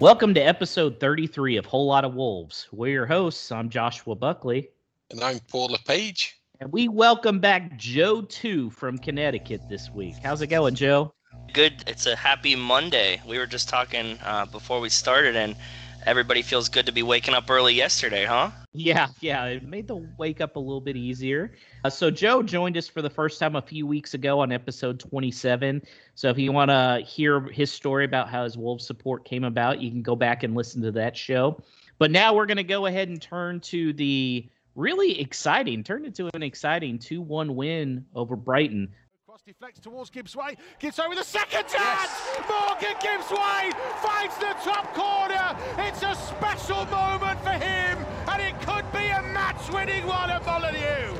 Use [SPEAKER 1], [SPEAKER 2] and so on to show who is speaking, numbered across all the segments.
[SPEAKER 1] Welcome to episode 33 of Whole Lot of Wolves. We're your hosts. I'm Joshua Buckley.
[SPEAKER 2] And I'm Paul LePage.
[SPEAKER 1] And we welcome back Joe 2 from Connecticut this week. How's it going, Joe?
[SPEAKER 3] Good. It's a happy Monday. We were just talking uh, before we started, and everybody feels good to be waking up early yesterday, huh?
[SPEAKER 1] Yeah, yeah. It made the wake up a little bit easier. Uh, so, Joe joined us for the first time a few weeks ago on episode 27. So, if you want to hear his story about how his Wolves support came about, you can go back and listen to that show. But now we're going to go ahead and turn to the really exciting, turned into an exciting 2 1 win over Brighton.
[SPEAKER 4] Cross deflects towards Gibbs White. Gibbs with a second chance. Yes. Morgan Gibbs White finds the top corner. It's a special moment for him, and it could be a match winning one at Molineux.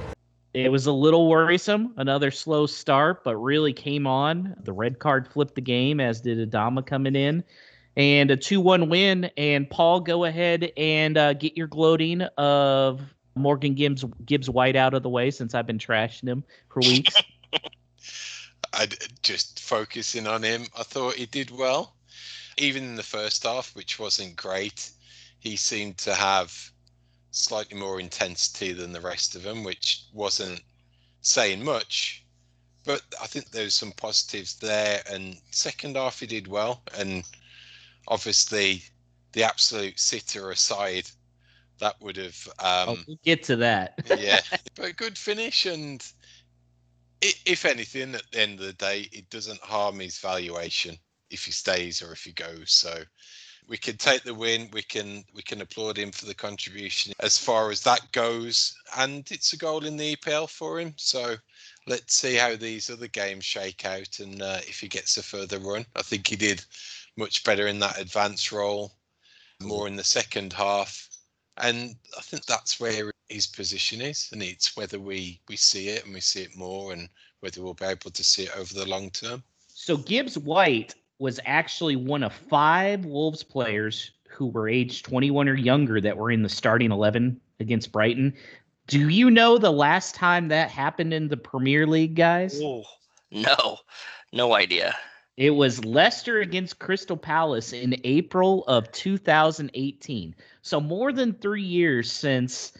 [SPEAKER 1] It was a little worrisome, another slow start, but really came on. The red card flipped the game, as did Adama coming in. And a 2 1 win. And Paul, go ahead and uh, get your gloating of Morgan Gibbs Gibbs White out of the way since I've been trashing him for weeks.
[SPEAKER 2] I just focusing on him. I thought he did well, even in the first half, which wasn't great. He seemed to have slightly more intensity than the rest of them, which wasn't saying much. But I think there's some positives there. And second half, he did well. And obviously, the absolute sitter aside, that would have. Um,
[SPEAKER 1] oh, we'll get to that.
[SPEAKER 2] yeah, but good finish, and if anything, at the end of the day, it doesn't harm his valuation if he stays or if he goes. So we can take the win. We can we can applaud him for the contribution as far as that goes, and it's a goal in the EPL for him. So let's see how these other games shake out and uh, if he gets a further run. I think he did much better in that advanced role, more in the second half and I think that's where his position is, and it's whether we we see it and we see it more, and whether we'll be able to see it over the long term.
[SPEAKER 1] So Gibbs White was actually one of five Wolves players who were aged 21 or younger that were in the starting 11 against Brighton. Do you know the last time that happened in the Premier League, guys?
[SPEAKER 3] Oh, no, no idea.
[SPEAKER 1] It was Leicester against Crystal Palace in April of 2018. So more than three years since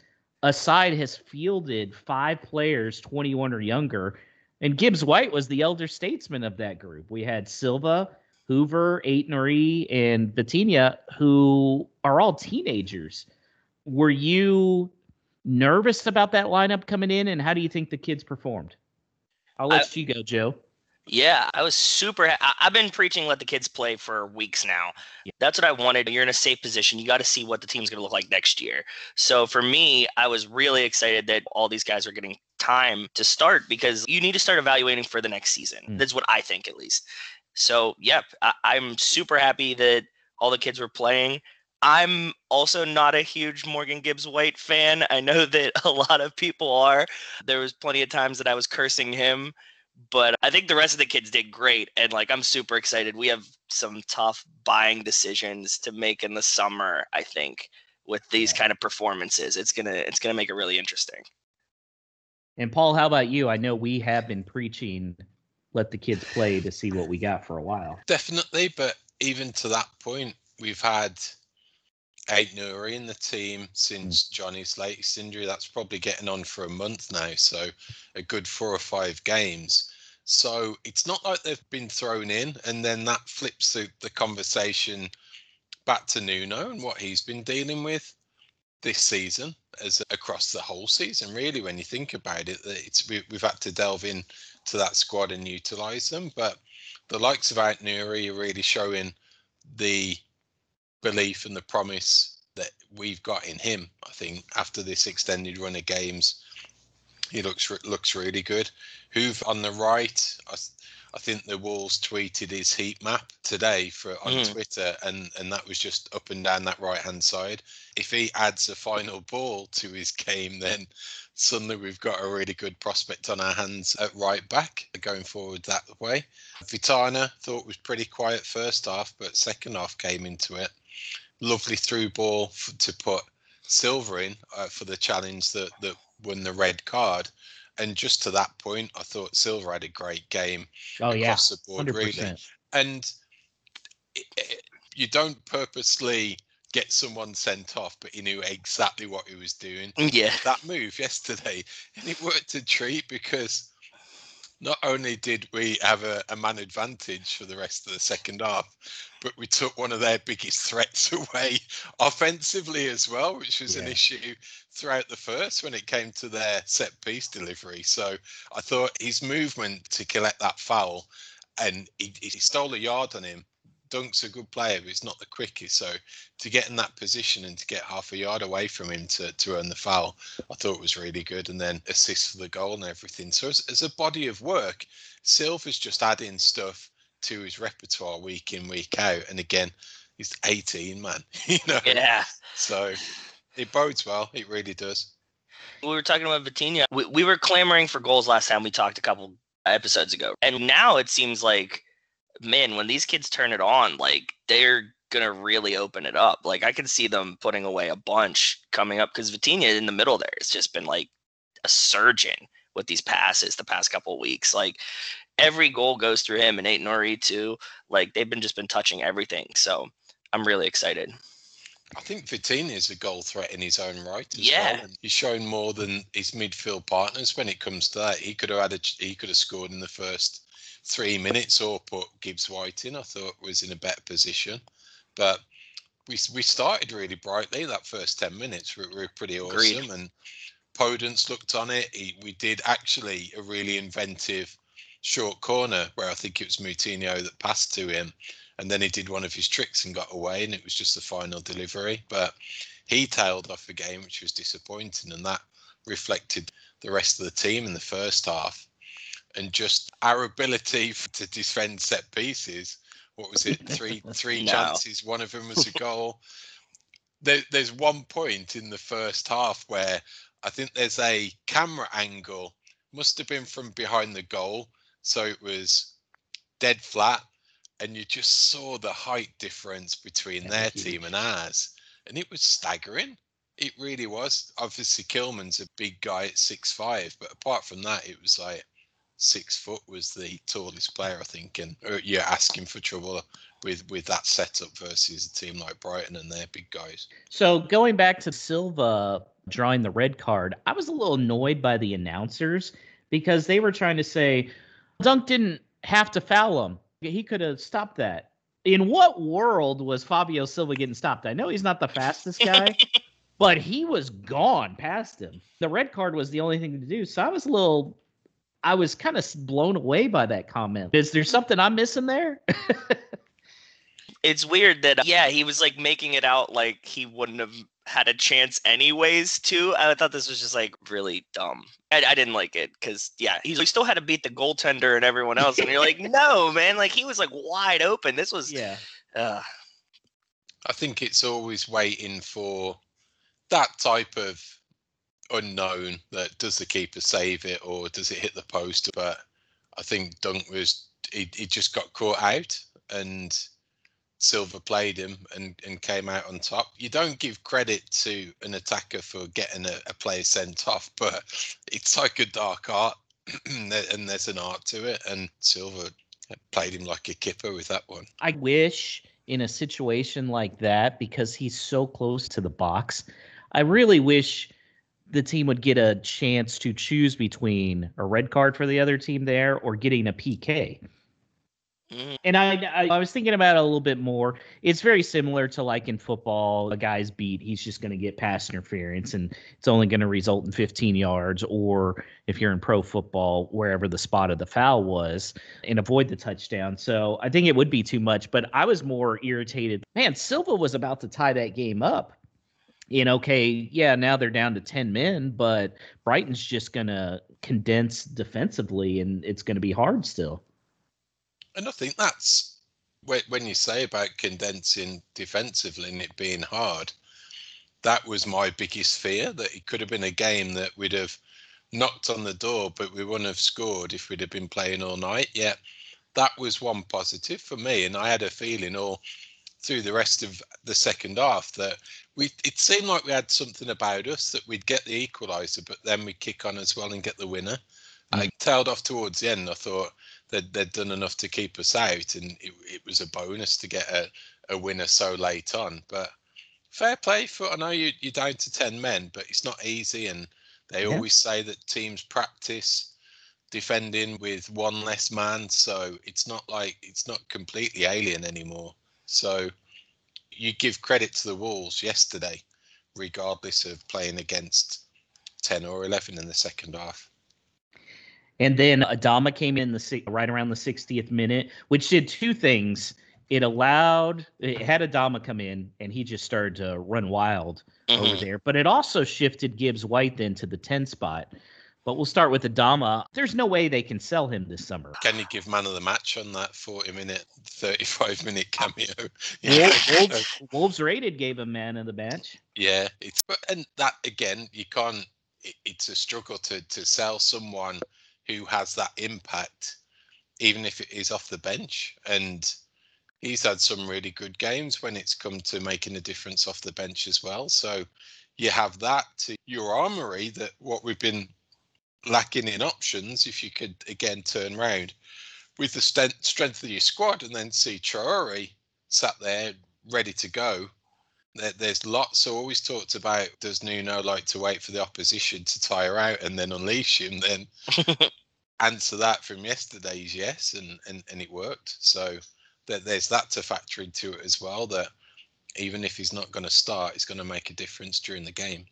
[SPEAKER 1] a side has fielded five players 21 or younger. And Gibbs White was the elder statesman of that group. We had Silva, Hoever, Ait-Nouri, and Vitinha, who are all teenagers. Were you nervous about that lineup coming in, and how do you think the kids performed? I'll let I, you go, Joe.
[SPEAKER 3] Yeah, I was super. I, have been preaching let the kids play for weeks now. That's what I wanted. You're in a safe position. You got to see what the team's going to look like next year. So for me, I was really excited that all these guys are getting time to start because you need to start evaluating for the next season. Mm. That's what I think, at least. So, yep, I, I'm super happy that all the kids were playing. I'm also not a huge Morgan Gibbs White fan. I know that a lot of people are. There was plenty of times that I was cursing him but I think the rest of the kids did great. And like, I'm super excited. We have some tough buying decisions to make in the summer, I think, with these kind of performances. It's going to, it's going to make it really interesting.
[SPEAKER 1] And Paul, how about you? I know we have been preaching let the kids play to see what we got for a while.
[SPEAKER 2] Definitely. But even to that point, we've had Ait-Nouri in the team since mm. Johnny's latest injury. That's probably getting on for a month now. So a good four or five games. So it's not like they've been thrown in, and then that flips the, the conversation back to Nuno and what he's been dealing with this season, as across the whole season. Really, when you think about it, it's we, have had to delve in to that squad and utilize them. But the likes of Ait-Nouri are really showing the belief and the promise that we've got in him. I think after this extended run of games, he looks looks really good. Hoever on the right, I, I think the Wolves tweeted his heat map today for on mm. Twitter, and and that was just up and down that right hand side. If he adds a final ball to his game, then suddenly we've got a really good prospect on our hands at right back going forward that way. Vitinha thought was pretty quiet first half, but second half came into it lovely through ball for, to put Silva in uh, for the challenge that that won the red card. And just to that point, I thought Silva had a great game
[SPEAKER 1] oh, across yeah. the board, 100%.
[SPEAKER 2] really. And it, it, you don't purposely get someone sent off, but he knew exactly what he was doing.
[SPEAKER 3] Yeah.
[SPEAKER 2] That move yesterday, and it worked a treat because not only did we have a, a, man advantage for the rest of the second half, but we took one of their biggest threats away offensively as well, which was yeah. an issue throughout the first when it came to their set piece delivery. So I thought his movement to collect that foul, and he, he stole a yard on him Dunk's a good player, but he's not the quickest. So to get in that position and to get half a yard away from him to, to earn the foul, I thought was really good. And then assist for the goal and everything. So as, as a body of work, Silva's just adding stuff to his repertoire week in, week out. And again, he's 18, man. you know?
[SPEAKER 3] Yeah.
[SPEAKER 2] So it bodes well. It really does.
[SPEAKER 3] We were talking about Vitinha. We, we were clamoring for goals last time we talked a couple episodes ago. And now it seems like man, when these kids turn it on, like they're gonna really open it up. Like I can see them putting away a bunch coming up because Vitinha in the middle there has just been like a surgeon with these passes the past couple of weeks. Like every goal goes through him and Ait-Nouri too. Like they've been just been touching everything. So I'm really excited.
[SPEAKER 2] I think Vitinha is a goal threat in his own right as
[SPEAKER 3] yeah.
[SPEAKER 2] well. And he's shown more than his midfield partners when it comes to that. He could have had a, he could have scored in the first three minutes or put Gibbs White in, I thought was in a better position. But we we started really brightly that first ten minutes. We were pretty awesome, Agreed. and Podence looked on it. He, we did actually a really inventive short corner where I think it was Moutinho that passed to him, and then he did one of his tricks and got away, and it was just the final delivery. But he tailed off the game, which was disappointing, and that reflected the rest of the team in the first half and just our ability to defend set pieces. What was it? Three three no. chances. One of them was a goal. There, there's one point in the first half where I think there's a camera angle. Must have been from behind the goal, so it was dead flat, and you just saw the height difference between yeah, their team and ours, and it was staggering. It really was. Obviously, Kilman's a big guy at six five, but apart from that, it was like six foot was the tallest player, I think, and uh, you're asking for trouble with with that setup versus a team like Brighton and their big guys.
[SPEAKER 1] So going back to Silva drawing the red card, I was a little annoyed by the announcers because they were trying to say Dunk didn't have to foul him; he could have stopped that. In what world was Fabio Silva getting stopped? I know he's not the fastest guy. but he was gone past him. The red card was the only thing to do. So I was a little I was kind of blown away by that comment. Is there something I'm missing there?
[SPEAKER 3] it's weird that yeah, he was like making it out like he wouldn't have had a chance anyways. Too, I thought this was just like really dumb. I, I didn't like it because yeah, he still had to beat the goaltender and everyone else, and you're like, no, man, like he was like wide open. This was
[SPEAKER 1] yeah.
[SPEAKER 3] Uh,
[SPEAKER 2] I think it's always waiting for that type of unknown that does the keeper save it or does it hit the post? But I think Dunk was he, he just got caught out and Silva played him and, and came out on top. You don't give credit to an attacker for getting a, a player sent off, but it's like a dark art and there's an art to it. And Silva played him like a kipper with that one.
[SPEAKER 1] I wish in a situation like that, because he's so close to the box, I really wish the team would get a chance to choose between a red card for the other team there or getting a PK. Mm. And I, I, I was thinking about it a little bit more. It's very similar to like in football, a guy's beat, he's just going to get pass interference and it's only going to result in 15 yards. Or if you're in pro football, wherever the spot of the foul was, and avoid the touchdown. So I think it would be too much. But I was more irritated. Man, Silva was about to tie that game up and okay, yeah, now they're down to 10 men, but Brighton's just going to condense defensively and it's going to be hard still.
[SPEAKER 2] And I think that's when you say about condensing defensively and it being hard, that was my biggest fear that it could have been a game that we'd have knocked on the door, but we wouldn't have scored if we'd have been playing all night. Yet that was one positive for me. And I had a feeling all through the rest of the second half that we it seemed like we had something about us that we'd get the equaliser, but then we kick on as well and get the winner. Mm. I tailed off towards the end. I thought that they'd done enough to keep us out, and it, it was a bonus to get a, a winner so late on. But fair play for I know you you're down to ten men, but it's not easy, and they
[SPEAKER 1] Yeah.
[SPEAKER 2] always say that teams practice defending with one less man, so it's not like it's not completely alien anymore. So you give credit to the Wolves yesterday, regardless of playing against ten or eleven in the second half.
[SPEAKER 1] And then Adama came in the right around the 60th minute, which did two things. It allowed it had Adama come in and he just started to run wild over
[SPEAKER 3] Mhm.
[SPEAKER 1] there. But it also shifted Gibbs White then to the 10 spot. But we'll start with Adama. There's no way they can sell him this summer.
[SPEAKER 2] Can you give man of the match on that 40 minute, 35 minute cameo?
[SPEAKER 1] Wolves, Wolves, Wolves rated gave him man of the match.
[SPEAKER 2] Yeah, it's and that again, you can't. It, it's a struggle to to sell someone who has that impact, even if it is off the bench. And he's had some really good games when it's come to making a difference off the bench as well. So you have that to your armory that what we've been lacking in options. If you could again turn round with the strength of your squad and then see Traore sat there ready to go there, there's lots. So always talked about does Nuno like to wait for the opposition to tire out and then unleash him? Then answer that from yesterday is yes, and and, and it worked. So that there's that to factor into it as well. That even if he's not going to start, it's going to make a difference during the game.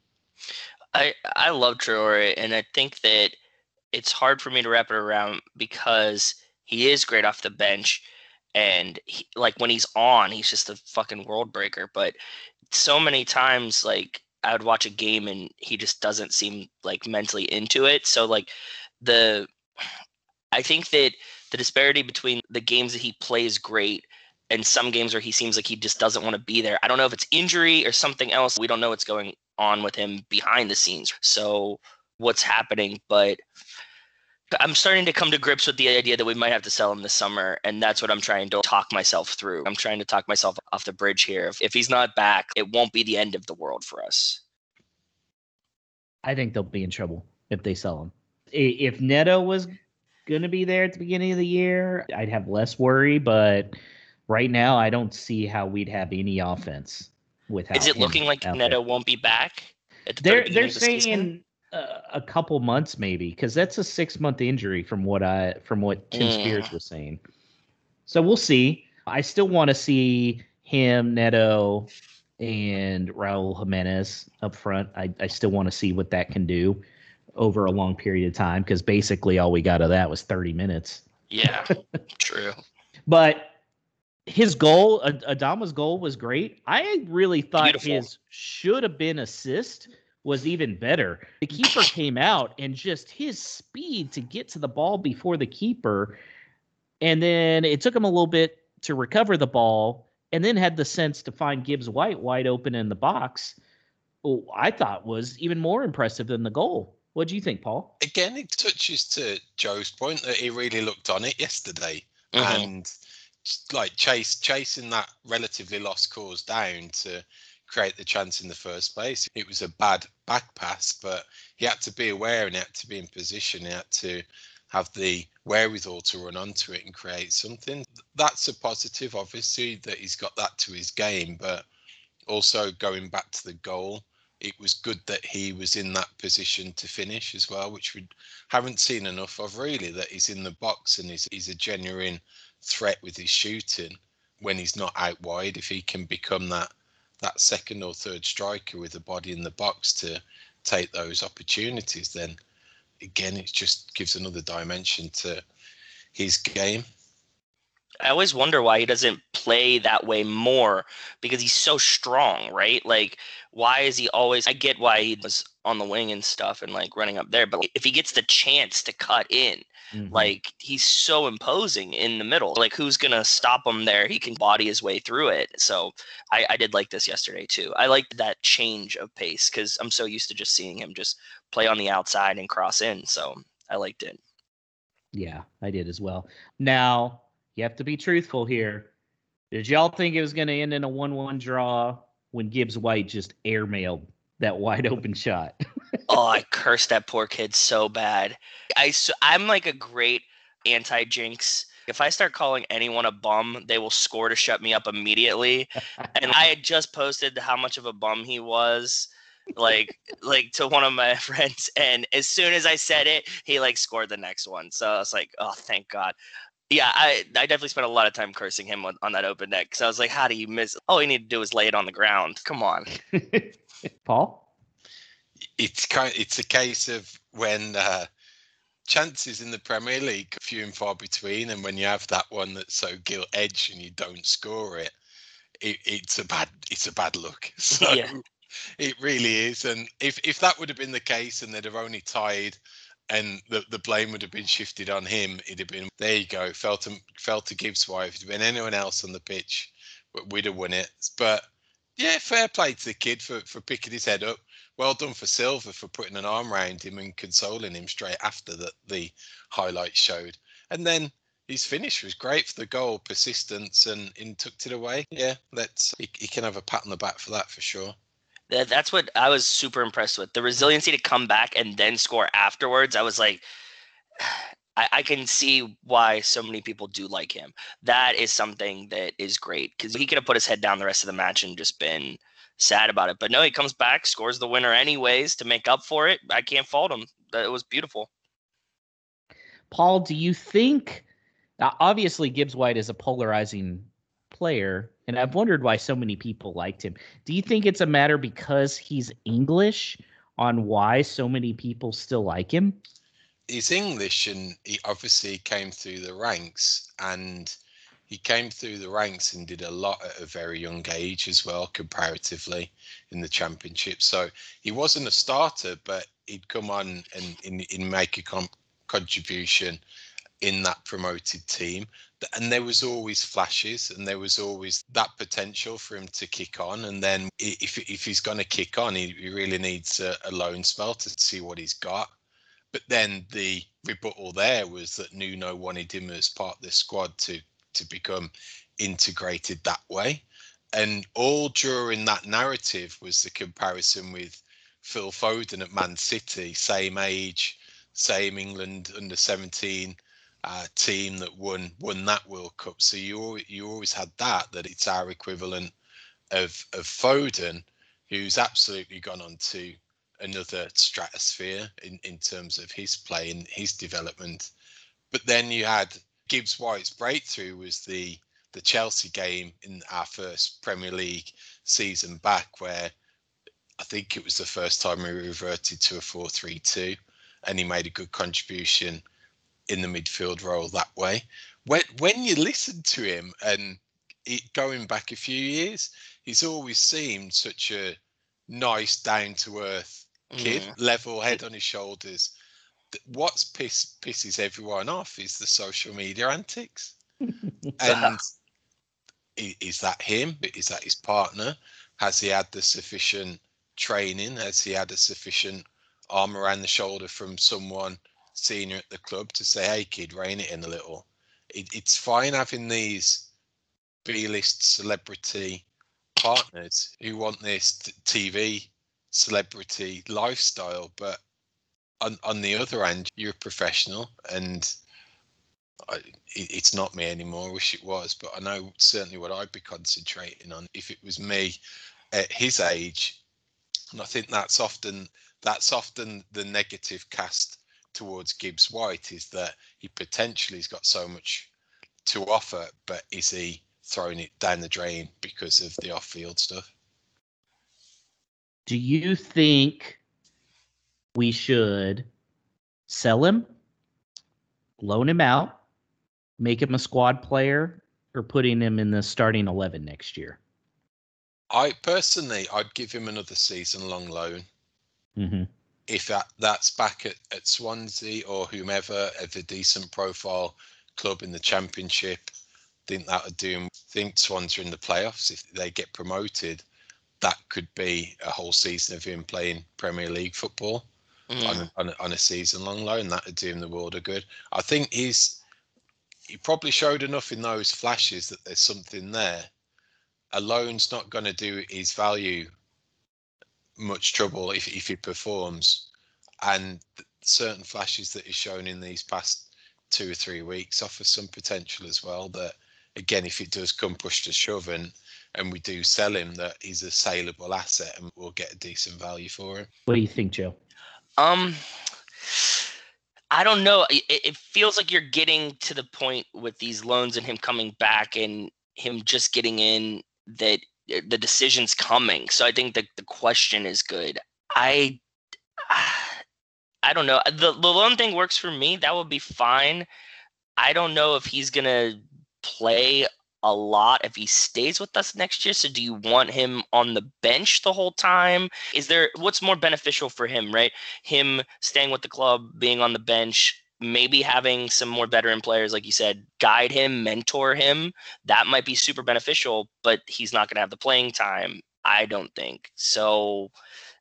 [SPEAKER 3] I I love Traore, and I think that it's hard for me to wrap it around because he is great off the bench, and he, like when he's on, he's just a fucking world breaker. But so many times, like I would watch a game and he just doesn't seem like mentally into it. So like the, I think that the disparity between the games that he plays great and some games where he seems like he just doesn't want to be there. I don't know if it's injury or something else. We don't know what's going on with him behind the scenes. So what's happening, but I'm starting to come to grips with the idea that we might have to sell him this summer, and that's what I'm trying to talk myself through. I'm trying to talk myself off the bridge here. If, he's not back, it won't be the end of the world for us.
[SPEAKER 1] I think they'll be in trouble if they sell him. If Neto was going to be there at the beginning of the year, I'd have less worry. But right now, I don't see how we'd have any offense without.
[SPEAKER 3] Is it looking like Neto won't be back? The
[SPEAKER 1] They're they're
[SPEAKER 3] of the
[SPEAKER 1] saying uh, a couple months maybe because that's a six month injury from what I from what Tim
[SPEAKER 3] Mm.
[SPEAKER 1] Spiers was saying. So we'll see. I still want to see him, Neto, and Raul Jimenez up front. I, I still want to see what that can do over a long period of time because basically all we got of that was 30 minutes.
[SPEAKER 3] Yeah, true.
[SPEAKER 1] But his goal, Adama's goal was great. I really thought
[SPEAKER 3] Beautiful.
[SPEAKER 1] his should have been assist was even better. The keeper came out and just his speed to get to the ball before the keeper. And then it took him a little bit to recover the ball and then had the sense to find Gibbs White wide open in the box. I thought was even more impressive than the goal. What do you think, Paul?
[SPEAKER 2] Again, it touches to Joe's point that he really looked on it yesterday.
[SPEAKER 3] Mhm.
[SPEAKER 2] and like chase chasing that relatively lost cause down to create the chance in the first place. It was a bad back pass, but he had to be aware and he had to be in position. He had to have the wherewithal to run onto it and create something. That's a positive, obviously, that he's got that to his game, but also going back to the goal. It was good that he was in that position to finish as well, which we haven't seen enough of really. That he's in the box and he's he's a genuine threat with his shooting when he's not out wide. If he can become that that second or third striker with a body in the box to take those opportunities, then again it just gives another dimension to his game.
[SPEAKER 3] I always wonder why he doesn't play that way more because he's so strong, right? Like, why is he always? I get why he was on the wing and stuff and like running up there, but if he gets the chance to cut in,
[SPEAKER 1] Mhm.
[SPEAKER 3] like he's so imposing in the middle. Like, who's gonna stop him there? He can body his way through it. So, I, I did like this yesterday too. I liked that change of pace because I'm so used to just seeing him just play on the outside and cross in. So, I liked it.
[SPEAKER 1] Yeah, I did as well. Now, you have to be truthful here. Did y'all think it was going to end in a 1 1 draw when Gibbs White just airmailed that wide open shot?
[SPEAKER 3] oh, I cursed that poor kid so bad. I I'm like a great anti jinx If I start calling anyone a bum, they will score to shut me up immediately. and I had just posted how much of a bum he was like like to one of my friends and as soon as I said it, he like scored the next one. So I was like, "Oh, thank God." Yeah, I, I definitely spent a lot of time cursing him on, on that open deck because I was like, how do you miss? All you need to do is lay it on the ground. Come on.
[SPEAKER 1] Paul?
[SPEAKER 2] It's kind. It's a case of when uh, chances in the Premier League few and far between, and when you have that one that's so gilt edged and you don't score it, it, it's a bad. It's a bad look. So
[SPEAKER 3] Yeah.
[SPEAKER 2] it really is. And if if that would have been the case, and they'd have only tied and the, the blame would have been shifted on him. It'd have been there you go, fell to fell to Gibbs White. If it'd been anyone else on the pitch, we'd have won it. But yeah, fair play to the kid for for picking his head up. Well done for Silva for putting an arm around him and consoling him straight after that the highlights showed. And then his finish was great for the goal, persistence, and, and tucked it away. Yeah, let's he, he can have a pat on the back for that for sure.
[SPEAKER 3] That, that's what I was super impressed with. The resiliency to come back and then score afterwards. I was like, I, I can see why so many people do like him. That is something that is great because he could have put his head down the rest of the match and just been sad about it. But no, he comes back, scores the winner anyways to make up for it. I can't fault him. That was beautiful.
[SPEAKER 1] Paul, do you think obviously Gibbs White is a polarizing player, and I've wondered why so many people liked him. Do you think it's a matter because he's English on why so many people still like him?
[SPEAKER 2] he's English and he obviously came through the ranks and he came through the ranks and did a lot at a very young age as well comparatively in the championship so he wasn't a starter but he'd come on and, and, and make a contribution in that promoted team and there was always flashes and there was always that potential for him to kick on and then if, if he's going to kick on he, he really needs a, a loan spell to see what he's got but then the rebuttal there was that Nuno wanted him as part of the squad to to become integrated that way. And all during that narrative was the comparison with Phil Foden at Man City, same age, same England under 17 uh, team that won won that World Cup. So you you always had that that it's our equivalent of of Foden, who's absolutely gone on to another stratosphere in, in terms of his play and his development. But then you had Gibbs White's breakthrough was the the Chelsea game in our first Premier League season back, where I think it was the first time we reverted to a 4 3 2, and he made a good contribution in the midfield role that way. When, when you listen to him and it, going back a few years, he's always seemed such a nice, down to earth kid,
[SPEAKER 3] Mhm.
[SPEAKER 2] level head on his shoulders. What's piss pisses everyone off is the social media antics. and is that him? Is that his partner? Has he had the sufficient training? Has he had a sufficient arm around the shoulder from someone senior at the club to say, "Hey, kid, rein it in a little"? It, it's fine having these B-list celebrity partners who want this TV celebrity lifestyle, but on on the other end, you're a professional, and I, it, it's not me anymore. I wish it was, but I know certainly what I'd be concentrating on if it was me at his age. And I think that's often that's often the negative cast towards Gibbs White is that he potentially has got so much to offer, but is he throwing it down the drain because of the off-field stuff?
[SPEAKER 1] Do you think we should sell him, loan him out, make him a squad player, or putting him in the starting 11 next year?
[SPEAKER 2] I personally, I'd give him another season-long loan.
[SPEAKER 1] Mm-hmm.
[SPEAKER 2] If that that's back at, at Swansea or whomever at a decent profile club in the championship, think that would do him. Think Swansea in the playoffs. If they get promoted, that could be a whole season of him playing Premier League football
[SPEAKER 3] Mhm.
[SPEAKER 2] on, a, on, on a season long loan. That would do him the world of good. I think he's he probably showed enough in those flashes that there's something there. A loan's not going to do his value much trouble if, if he performs. And certain flashes that he's shown in these past two or three weeks offer some potential as well. That again, if it does come push to shove and and we do sell him, that he's a saleable asset and we'll get a decent value for him.
[SPEAKER 1] What do you think, Joe?
[SPEAKER 3] Um, I don't know. It, it feels like you're getting to the point with these loans and him coming back and him just getting in that Eh, the decision's coming. So I think that the question is good. I I don't know. The the loan thing works for me. That would be fine. I don't know if he's gonna play a lot if he stays with us next year. So do you want him on the bench the whole time? Is there what's more beneficial for him, right? Him staying with the club, being on the bench, maybe having some more veteran players, like you said, guide him, mentor him. That might be super beneficial, but he's not going to have the playing time. I don't think so.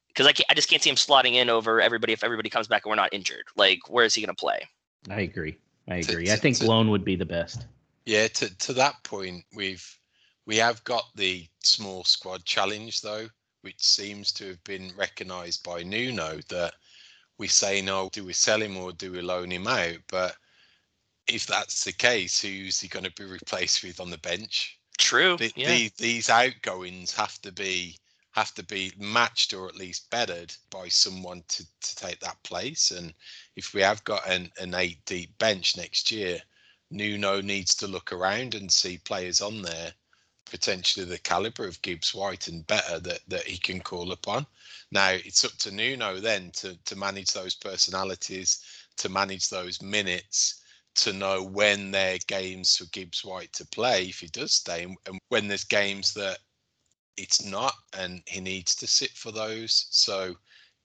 [SPEAKER 3] Because I, I just can't see him slotting in over everybody if everybody comes back and we're not injured. Like, where is he going to play?
[SPEAKER 1] I agree. I agree. I think loan would be the best.
[SPEAKER 2] Yeah, to to that point, we've we have got the small squad challenge though, which seems to have been recognised by Nuno that we say no, do we sell him or do we loan him out? But if that's the case, who's he going to be replaced with on the bench?
[SPEAKER 3] True.
[SPEAKER 2] The,
[SPEAKER 3] yeah.
[SPEAKER 2] the, these outgoings have to be have to be matched or at least bettered by someone to, to take that place. And if we have got an, an eight deep bench next year, Nuno needs to look around and see players on there, potentially the caliber of Gibbs White and better that, that he can call upon. Now it's up to Nuno then to to manage those personalities, to manage those minutes, to know when there are games for Gibbs White to play if he does stay, and when there's games that it's not and he needs to sit for those. So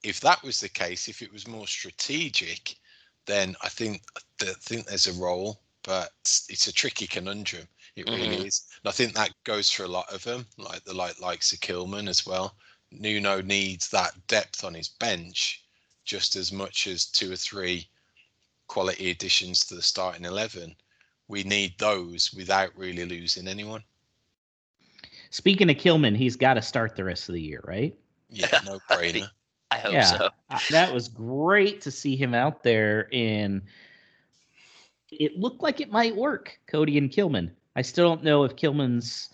[SPEAKER 2] if that was the case, if it was more strategic, then I think I think there's a role, but it's a tricky conundrum. It really mm-hmm. is. And I think that goes for a lot of them, like the like likes of Kilman as well. Nuno needs that depth on his bench just as much as two or three quality additions to the starting eleven. We need those without really losing anyone.
[SPEAKER 1] Speaking of Kilman, he's got to start the rest of the year, right?
[SPEAKER 2] Yeah, no brainer.
[SPEAKER 3] I hope yeah, so.
[SPEAKER 1] that was great to see him out there, and it looked like it might work. Coady and Kilman. I still don't know if Kilman's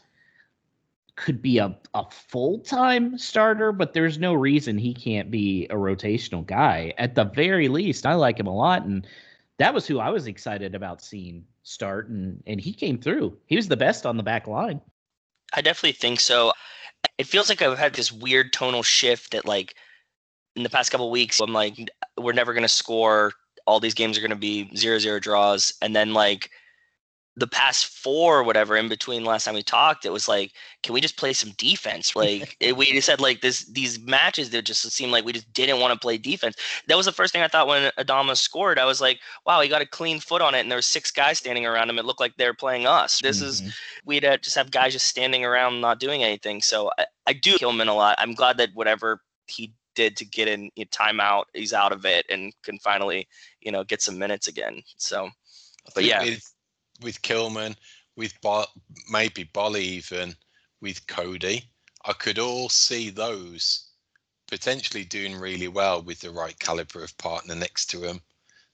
[SPEAKER 1] could be a, a full time starter, but there's no reason he can't be a rotational guy. At the very least, I like him a lot, and that was who I was excited about seeing start, and and he came through. He was the best on the back line.
[SPEAKER 3] I definitely think so. It feels like I've had this weird tonal shift that like in the past couple weeks I'm like we're never going to score. All these games are going to be zero zero draws and then like the past four or whatever in between last time we talked, it was like, can we just play some defense? Like it, we just said like this these matches that just seemed like we just didn't want to play defense. That was the first thing I thought when Adama scored. I was like, wow, he got a clean foot on it, and there were six guys standing around him. It looked like they were playing us. This mm-hmm. is we'd uh, just have guys just standing around not doing anything. So I, I do Kilman a lot. I'm glad that whatever he did to get in you know, timeout, he's out of it and can finally you know get some minutes again. So, but yeah
[SPEAKER 2] with Kilman, with Bo- maybe Boly even, with Coady, I could all see those potentially doing really well with the right caliber of partner next to them.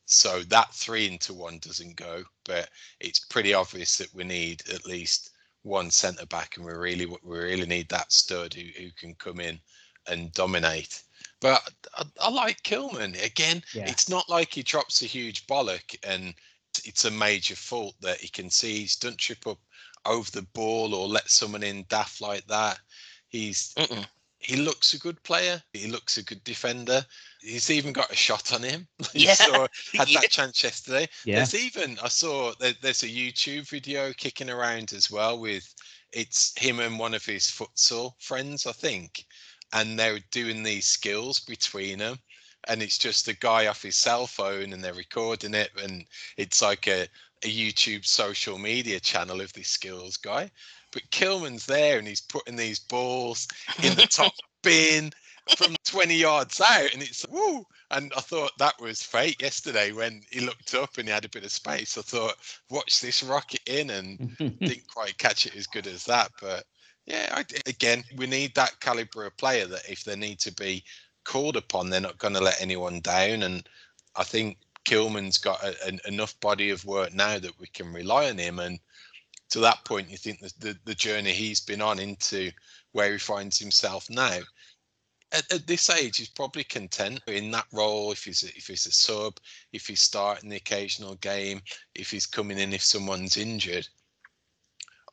[SPEAKER 2] So that three into one doesn't go, but it's pretty obvious that we need at least one centre back, and we really we really need that stud who, who can come in and dominate. But I, I like Kilman again. Yeah. It's not like he drops a huge bollock and it's a major fault that he can see. He's don't trip up over the ball or let someone in daft like that. He's Mm-mm. he looks a good player. He looks a good defender. He's even got a shot on him.
[SPEAKER 3] Yeah,
[SPEAKER 2] saw, had yeah. that chance yesterday.
[SPEAKER 1] Yeah.
[SPEAKER 2] There's even I saw there, there's a YouTube video kicking around as well with it's him and one of his futsal friends, I think, and they're doing these skills between them and it's just a guy off his cell phone and they're recording it and it's like a, a YouTube social media channel of this skills guy. But Kilman's there and he's putting these balls in the top bin from 20 yards out and it's woo and I thought that was fate yesterday when he looked up and he had a bit of space. I thought, watch this rocket in and didn't quite catch it as good as that. But yeah, I, again, we need that caliber of player that if there need to be called upon, they're not going to let anyone down. And I think Kilman's got a, an, enough body of work now that we can rely on him. And to that point, you think the, the, the journey he's been on into where he finds himself now. At, at, this age, he's probably content in that role. If he's a, if he's a sub, if he's starting the occasional game, if he's coming in if someone's injured,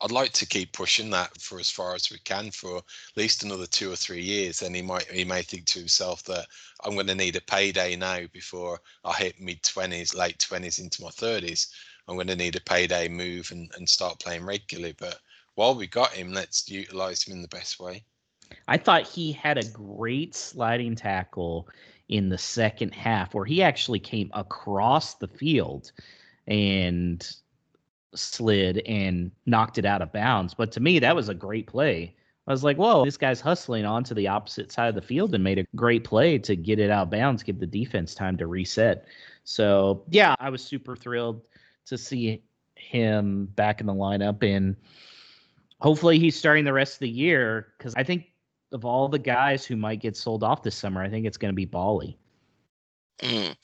[SPEAKER 2] I'd like to keep pushing that for as far as we can for at least another two or three years. Then he might he may think to himself that I'm going to need a payday now before I hit mid twenties, late twenties into my thirties. I'm going to need a payday move and, and start playing regularly. But while we got him, let's utilize him in the best way.
[SPEAKER 1] I thought he had a great sliding tackle in the second half where he actually came across the field and slid and knocked it out of bounds. But to me, that was a great play. I was like, whoa, this guy's hustling onto the opposite side of the field and made a great play to get it out of bounds, give the defense time to reset. So, yeah, I was super thrilled to see him back in the lineup. And hopefully he's starting the rest of the year because I think of all the guys who might get sold off this summer, I think it's going to be Boly.
[SPEAKER 3] Mm.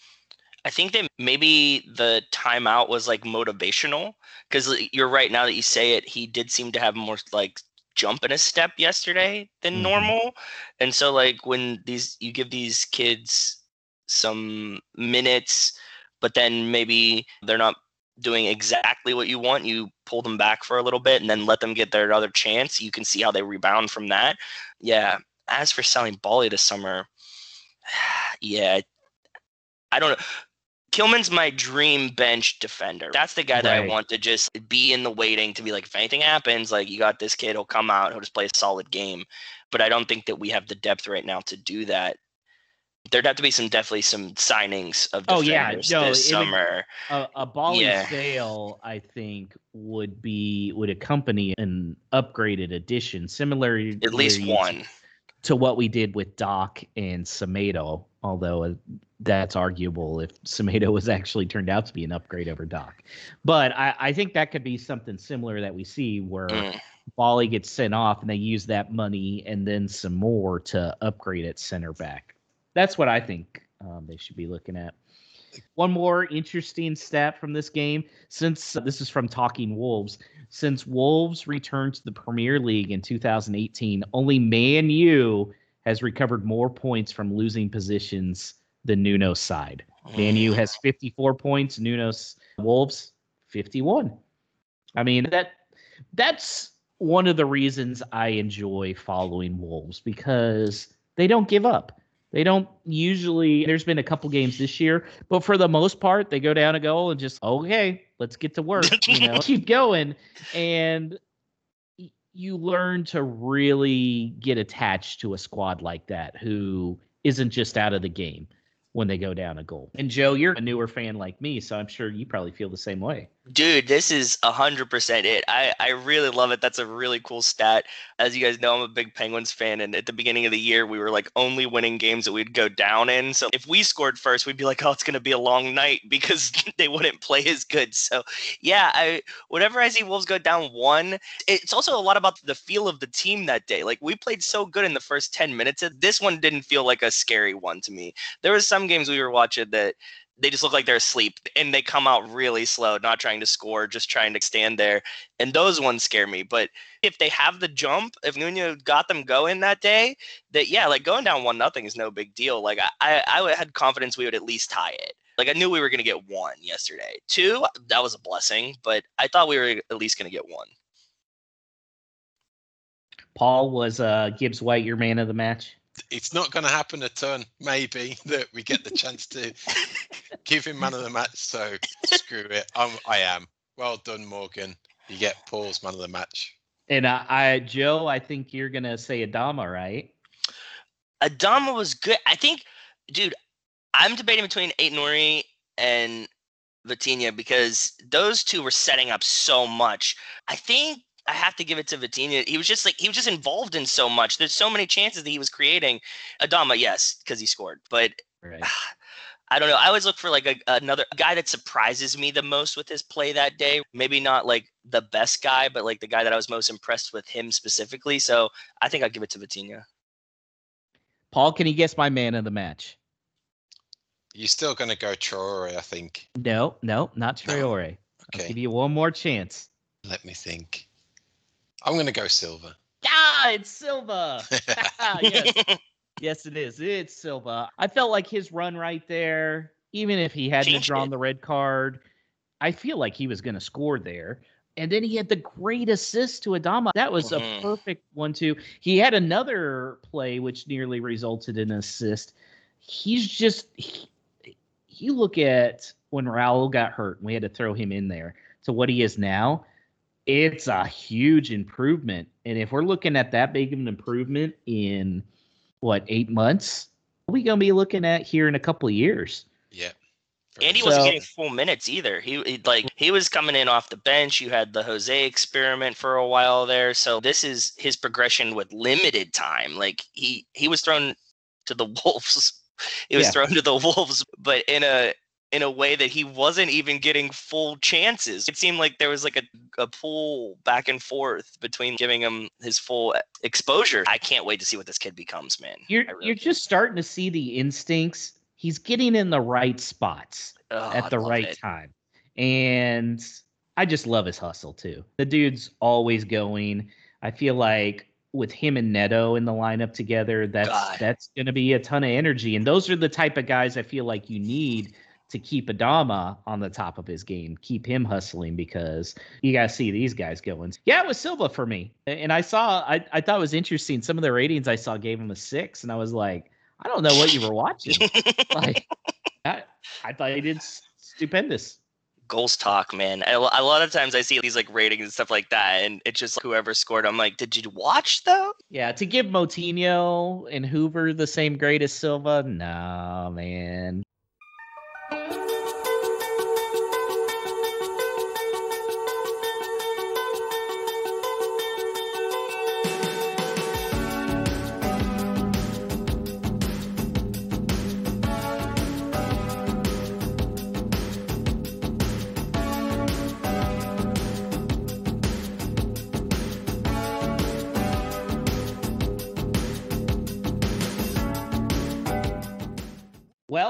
[SPEAKER 3] I think that maybe the timeout was like motivational because you're right now that you say it, he did seem to have more like jump in a step yesterday than mm-hmm. normal. And so like when these you give these kids some minutes, but then maybe they're not doing exactly what you want, you pull them back for a little bit and then let them get their other chance. You can see how they rebound from that. Yeah. As for selling Boly this summer, yeah, I don't know. Kilman's my dream bench defender. That's the guy right. that I want to just be in the waiting to be like, if anything happens, like you got this kid, he'll come out, he'll just play a solid game. But I don't think that we have the depth right now to do that. There'd have to be some definitely some signings of defenders oh, yeah. no, this summer.
[SPEAKER 1] A, a Boly yeah. sale, I think, would be would accompany an upgraded edition, similar
[SPEAKER 3] at least one
[SPEAKER 1] to what we did with Doc and Semedo although uh, that's arguable if Semedo was actually turned out to be an upgrade over Doc. But I, I think that could be something similar that we see where mm. Boly gets sent off and they use that money and then some more to upgrade at center back. That's what I think um, they should be looking at. One more interesting stat from this game, since uh, this is from Talking Wolves, since Wolves returned to the Premier League in 2018, only Man U has recovered more points from losing positions than Nuno's side. Man U has 54 points, Nuno's Wolves 51. I mean that that's one of the reasons I enjoy following Wolves because they don't give up. They don't usually there's been a couple games this year, but for the most part they go down a goal and just okay, let's get to work, you know, keep going. And you learn to really get attached to a squad like that who isn't just out of the game when they go down a goal. And Joe, you're a newer fan like me, so I'm sure you probably feel the same way.
[SPEAKER 3] Dude, this is 100% it. I, I really love it. That's a really cool stat. As you guys know, I'm a big Penguins fan. And at the beginning of the year, we were like only winning games that we'd go down in. So if we scored first, we'd be like, oh, it's going to be a long night because they wouldn't play as good. So yeah, I whenever I see Wolves go down one, it's also a lot about the feel of the team that day. Like we played so good in the first 10 minutes. This one didn't feel like a scary one to me. There was some games we were watching that they just look like they're asleep and they come out really slow, not trying to score, just trying to stand there. And those ones scare me. But if they have the jump, if Nuno got them going that day, that yeah, like going down one nothing is no big deal. Like I, I had confidence we would at least tie it. Like I knew we were going to get one yesterday. Two, that was a blessing, but I thought we were at least going to get one.
[SPEAKER 1] Paul was uh, Gibbs White your man of the match
[SPEAKER 2] it's not going to happen a ton. Maybe that we get the chance to give him man of the match. So screw it. I'm, I am. Well done, Morgan. You get Paul's man of the match.
[SPEAKER 1] And uh, I, I Joe, I think you're gonna say Adama, right?
[SPEAKER 3] Adama was good. I think, dude, I'm debating between Aït-Nouri and Vitinha because those two were setting up so much. I think I have to give it to Vitinha. He was just like he was just involved in so much. There's so many chances that he was creating. Adama, yes, because he scored, but right. I don't know. I always look for like a, another guy that surprises me the most with his play that day. Maybe not like the best guy, but like the guy that I was most impressed with him specifically. So I think I'll give it to Vitinha.
[SPEAKER 1] Paul, can you guess my man of the match?
[SPEAKER 2] You're still going to go Traore, I think.
[SPEAKER 1] No, no, not Traore.
[SPEAKER 2] Okay.
[SPEAKER 1] I'll give you one more chance.
[SPEAKER 2] Let me think. I'm going to go Silva.
[SPEAKER 1] Ah, it's Silva. yes. yes, it is. It's Silva. I felt like his run right there, even if he hadn't drawn the red card, I feel like he was going to score there. And then he had the great assist to Adama. That was
[SPEAKER 3] Mhm.
[SPEAKER 1] a perfect one, too. He had another play which nearly resulted in an assist. He's just, he, you look at when Raul got hurt and we had to throw him in there to what he is now it's a huge improvement. And if we're looking at that big of an improvement in what eight months, what are we gonna be looking at here in a couple of years?
[SPEAKER 2] Yeah.
[SPEAKER 3] And he
[SPEAKER 1] So-
[SPEAKER 3] wasn't getting full minutes either. He, he like he was coming in off the bench. You had the Jose experiment for a while there. So this is his progression with limited time. Like he he was thrown to the wolves. He was
[SPEAKER 1] Yeah.
[SPEAKER 3] thrown to the wolves, but in a in a way that he wasn't even getting full chances. It seemed like there was like a, a pull back and forth between giving him his full exposure. I can't wait to see what this kid becomes, man.
[SPEAKER 1] You're
[SPEAKER 3] really
[SPEAKER 1] you're just starting to see the instincts. He's getting in the right spots
[SPEAKER 3] Oh,
[SPEAKER 1] at the right
[SPEAKER 3] it.
[SPEAKER 1] time. And I just love his hustle too. The dude's always going. I feel like with him and Neto in the lineup together, that's
[SPEAKER 3] God.
[SPEAKER 1] that's going to be a ton of energy. And those are the type of guys I feel like you need to keep Adama on the top of his game, keep him hustling because you got to see these guys going. Yeah, it was Silva for me. And I saw, I, I thought it was interesting. Some of the ratings I saw gave him a six, and I was like, I don't know what you were watching. like, I, I thought he did stupendous.
[SPEAKER 3] goals talk, man. A lot of times I see these like ratings and stuff like that, and it's just whoever scored. I'm like, did you watch though?
[SPEAKER 1] Yeah, to give Moutinho and Hoever the same grade as Silva, no, man.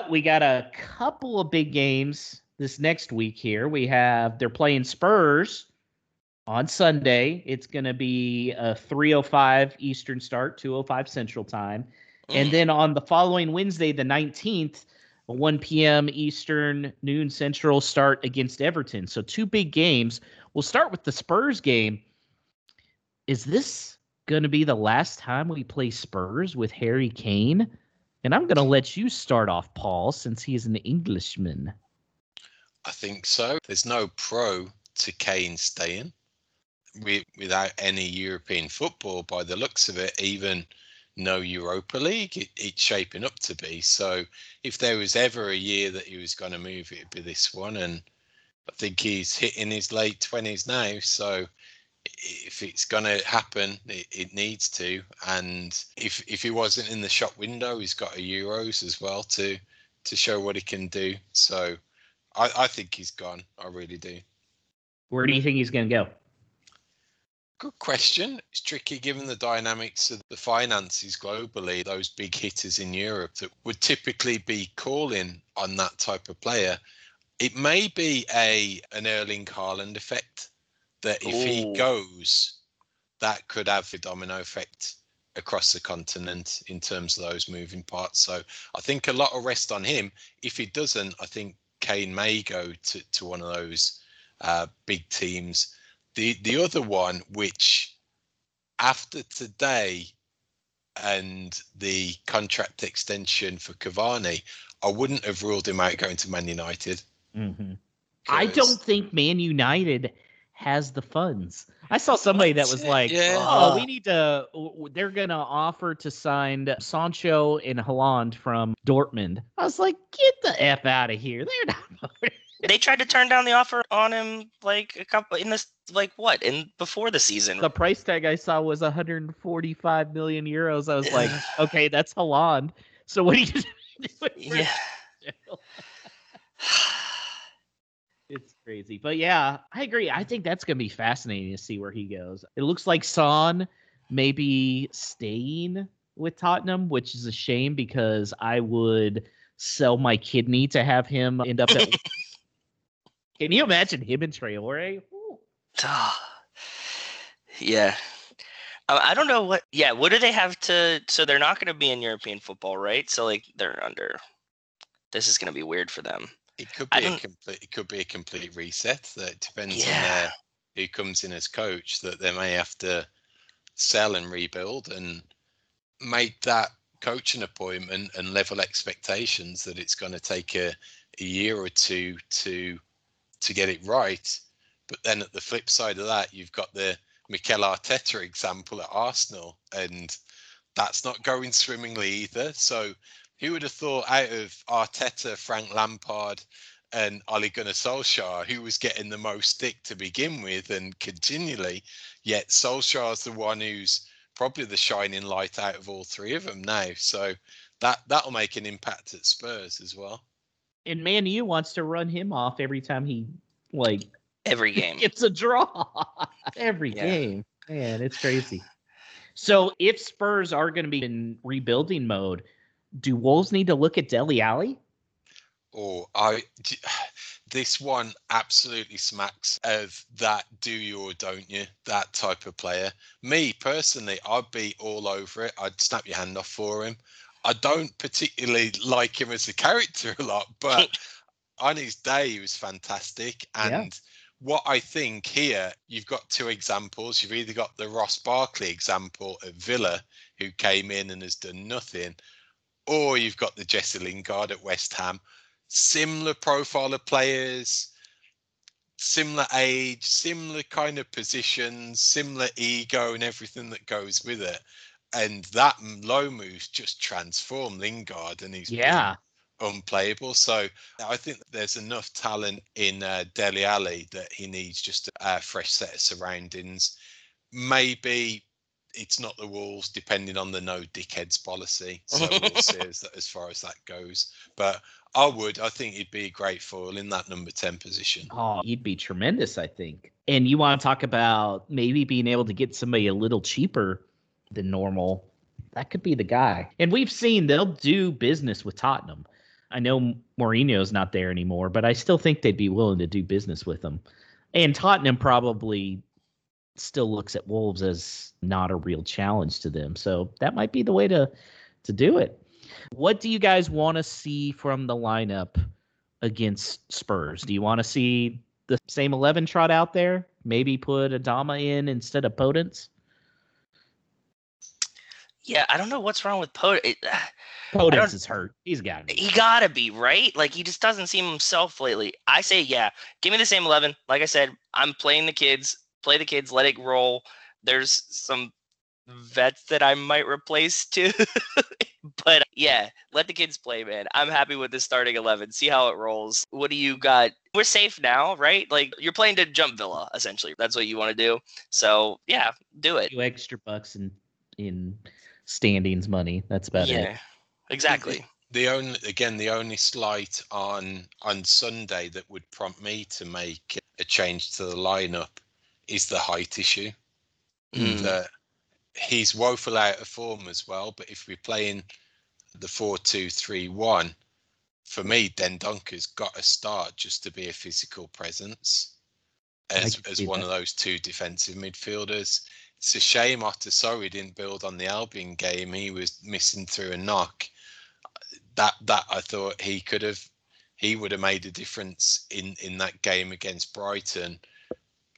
[SPEAKER 1] We got a couple of big games this next week here. We have they're playing Spurs on Sunday. It's going to be a 305 Eastern start, 205 Central time. And then on the following Wednesday, the 19th, a 1 p.m. Eastern, noon Central start against Everton. So two big games. We'll start with the Spurs game. Is this going to be the last time we play Spurs with Harry Kane? And I'm going to let you start off, Paul, since he is an Englishman.
[SPEAKER 2] I think so. There's no pro to Kane staying Wi- without any European football by the looks of it, even no Europa League. It, it's shaping up to be. So if there was ever a year that he was going to move, it'd be this one. And I think he's hitting his late 20s now. So if it's going to happen, it, it needs to. And if if he wasn't in the shop window, he's got a Euros as well to to show what he can do. So I, I think he's gone. I really do.
[SPEAKER 1] Where do you think he's going to go?
[SPEAKER 2] Good question. It's tricky given the dynamics of the finances globally, those big hitters in Europe that would typically be calling on that type of player. It may be a an Erling Haaland effect that if he goes, that could have a domino effect across the continent in terms of those moving parts. So I think a lot of rest on him. If he doesn't, I think Kane may go to, to one of those uh, big teams. The the other one, which after today and the contract extension for Cavani, I wouldn't have ruled him out going to Man United.
[SPEAKER 1] Mm-hmm. I
[SPEAKER 2] 'cause-
[SPEAKER 1] don't think Man United has the funds. I saw somebody that was like,
[SPEAKER 2] Yeah.
[SPEAKER 1] "Oh, we need to." They're gonna offer to sign Sancho and Haaland from Dortmund. I was like, "Get the f out of here!" They're not.
[SPEAKER 3] They tried to turn down the offer on him like a couple in this like what in before the season.
[SPEAKER 1] the price tag I saw was 145 million euros. I was like, "Okay, that's Haaland." So what do you? do with
[SPEAKER 3] yeah.
[SPEAKER 1] Crazy. But yeah, I agree. I think that's going to be fascinating to see where he goes. It looks like Son may be staying with Tottenham, which is a shame because I would sell my kidney to have him end up at. Can you imagine him and Traore?
[SPEAKER 3] yeah. I don't know what. Yeah, what do they have to? So they're not going to be in European football, right? So like they're under. This is going to be weird for them.
[SPEAKER 2] It could be a complete. It could be a complete reset. That depends
[SPEAKER 3] Yeah.
[SPEAKER 2] on their, who comes in as coach. That they may have to sell and rebuild and make that coaching appointment and level expectations that it's going to take a, a year or two to to get it right. But then at the flip side of that, you've got the Mikel Arteta example at Arsenal, and that's not going swimmingly either. So who would have thought out of Arteta, Frank Lampard, and Ole Gunnar Solskjaer, who was getting the most stick to begin with and continually, yet Solskjaer's the one who's probably the shining light out of all three of them now. So that that'll make an impact at Spurs as well.
[SPEAKER 1] And Man U wants to run him off every time he like
[SPEAKER 3] Every game.
[SPEAKER 1] It's a draw. every
[SPEAKER 3] Yeah.
[SPEAKER 1] game. Man, it's crazy. So if Spurs are going to be in rebuilding mode, do Wolves need to look at Dele Alli?
[SPEAKER 2] Or I this one absolutely smacks of that do you or don't you that type of player. Me personally, I'd be all over it. I'd snap your hand off for him. I don't particularly like him as a character a lot, but on his day he was fantastic.
[SPEAKER 1] Yeah.
[SPEAKER 2] And what I think here, you've got two examples. You've either got the Ross Barkley example at Villa, who came in and has done nothing, or you've got the Jesse Lingard at West Ham. Similar profile of players, similar age, similar kind of positions, similar ego, and everything that goes with it. And that low move's just transformed Lingard, and he's
[SPEAKER 1] Yeah.
[SPEAKER 2] unplayable. So I think there's enough talent in uh, Dele Alli that he needs just a fresh set of surroundings. Maybe it's not the Wolves, depending on the no dickheads policy. So we'll see as, as far as that goes. But I would, I think he'd be a great foil in that number 10 position.
[SPEAKER 1] Oh, he'd be tremendous, I think. And you want to talk about maybe being able to get somebody a little cheaper than normal. That could be the guy. And we've seen they'll do business with Tottenham. I know Mourinho's not there anymore, but I still think they'd be willing to do business with him. And Tottenham probably still looks at Wolves as not a real challenge to them. So that might be the way to to do it. What do you guys want to see from the lineup against Spurs? Do you want to see the same 11 trot out there? Maybe put Adama in instead of Podence?
[SPEAKER 3] Yeah, I don't know what's wrong with. It,
[SPEAKER 1] uh, Podence is hurt. He's got be.
[SPEAKER 3] he gotta be right. Like he just doesn't seem himself lately. I say, yeah, give me the same eleven. Like I said, I'm playing the kids. Play the kids. Let it roll. There's some vets that I might replace too, but yeah, let the kids play, man. I'm happy with the starting eleven. See how it rolls. What do you got? We're safe now, right? Like you're playing to jump Villa, essentially. That's what you want to do. So yeah, do it.
[SPEAKER 1] few extra bucks in in standings money. That's about
[SPEAKER 3] yeah,
[SPEAKER 1] it.
[SPEAKER 3] exactly.
[SPEAKER 2] The only again, the only slight on on Sunday that would prompt me to make a change to the lineup is the height issue.
[SPEAKER 3] Mm.
[SPEAKER 2] That he's woeful out of form as well. But if we're playing the four-two-three-one, for me, Dendoncker's got to start just to be a physical presence as as one
[SPEAKER 1] that.
[SPEAKER 2] of those two defensive midfielders. It's a shame after sorry didn't build on the Albion game. He was missing through a knock. That that I thought he could have he would have made a difference in in that game against Brighton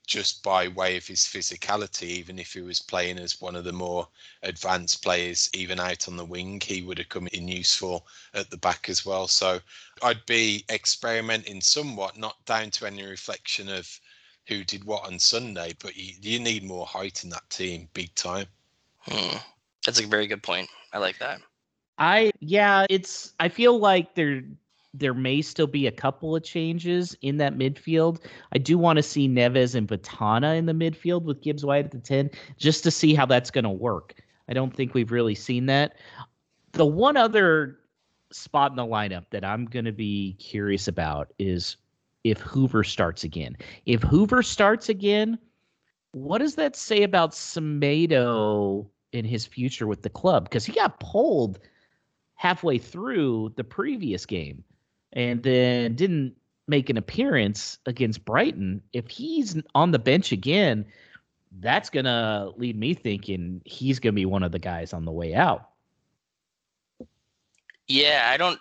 [SPEAKER 2] just by way of his physicality even if he was playing as one of the more advanced players even out on the wing he would have come in useful at the back as well so I'd be experimenting somewhat not down to any reflection of who did what on Sunday but you, you need more height in that team big time
[SPEAKER 3] Hmm. That's a very good point. I like that.
[SPEAKER 1] I yeah, it's I feel like there there may still be a couple of changes in that midfield. I do want to see Neves and Batana in the midfield with Gibbs White at the 10 just to see how that's going to work. I don't think we've really seen that. The one other spot in the lineup that I'm going to be curious about is if Hoever starts again. If Hoever starts again, what does that say about Semedo in his future with the club? Because he got pulled halfway through the previous game and then didn't make an appearance against Brighton. If he's on the bench again, that's going to lead me thinking he's going to be one of the guys on the way out.
[SPEAKER 3] Yeah, I don't.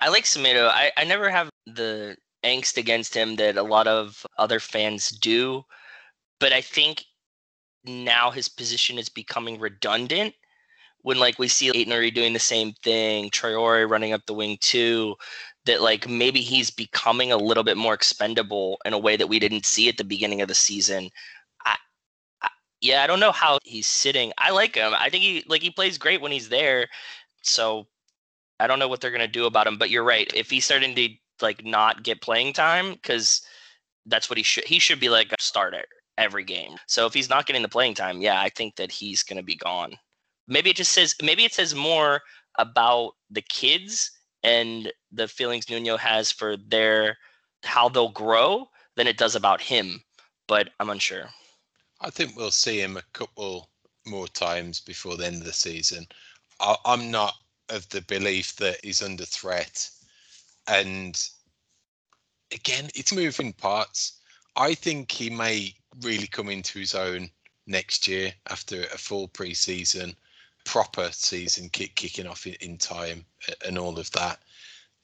[SPEAKER 3] I like Semedo. I, I never have the angst against him that a lot of other fans do, but I think now his position is becoming redundant. When like we see Aït-Nouri doing the same thing, Traore running up the wing too, that like maybe he's becoming a little bit more expendable in a way that we didn't see at the beginning of the season. I, I, yeah, I don't know how he's sitting. I like him. I think he like he plays great when he's there. So I don't know what they're gonna do about him. But you're right. If he's starting to like not get playing time, because that's what he should he should be like a starter every game. So if he's not getting the playing time, yeah, I think that he's gonna be gone. Maybe it just says maybe it says more about the kids and the feelings Nuno has for their how they'll grow than it does about him. But I'm unsure.
[SPEAKER 2] I think we'll see him a couple more times before the end of the season. I, I'm not of the belief that he's under threat, and again, it's moving parts. I think he may really come into his own next year after a full preseason proper season kick, kicking off in, in time and all of that.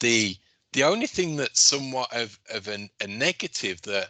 [SPEAKER 2] The the only thing that's somewhat of, of an, a negative that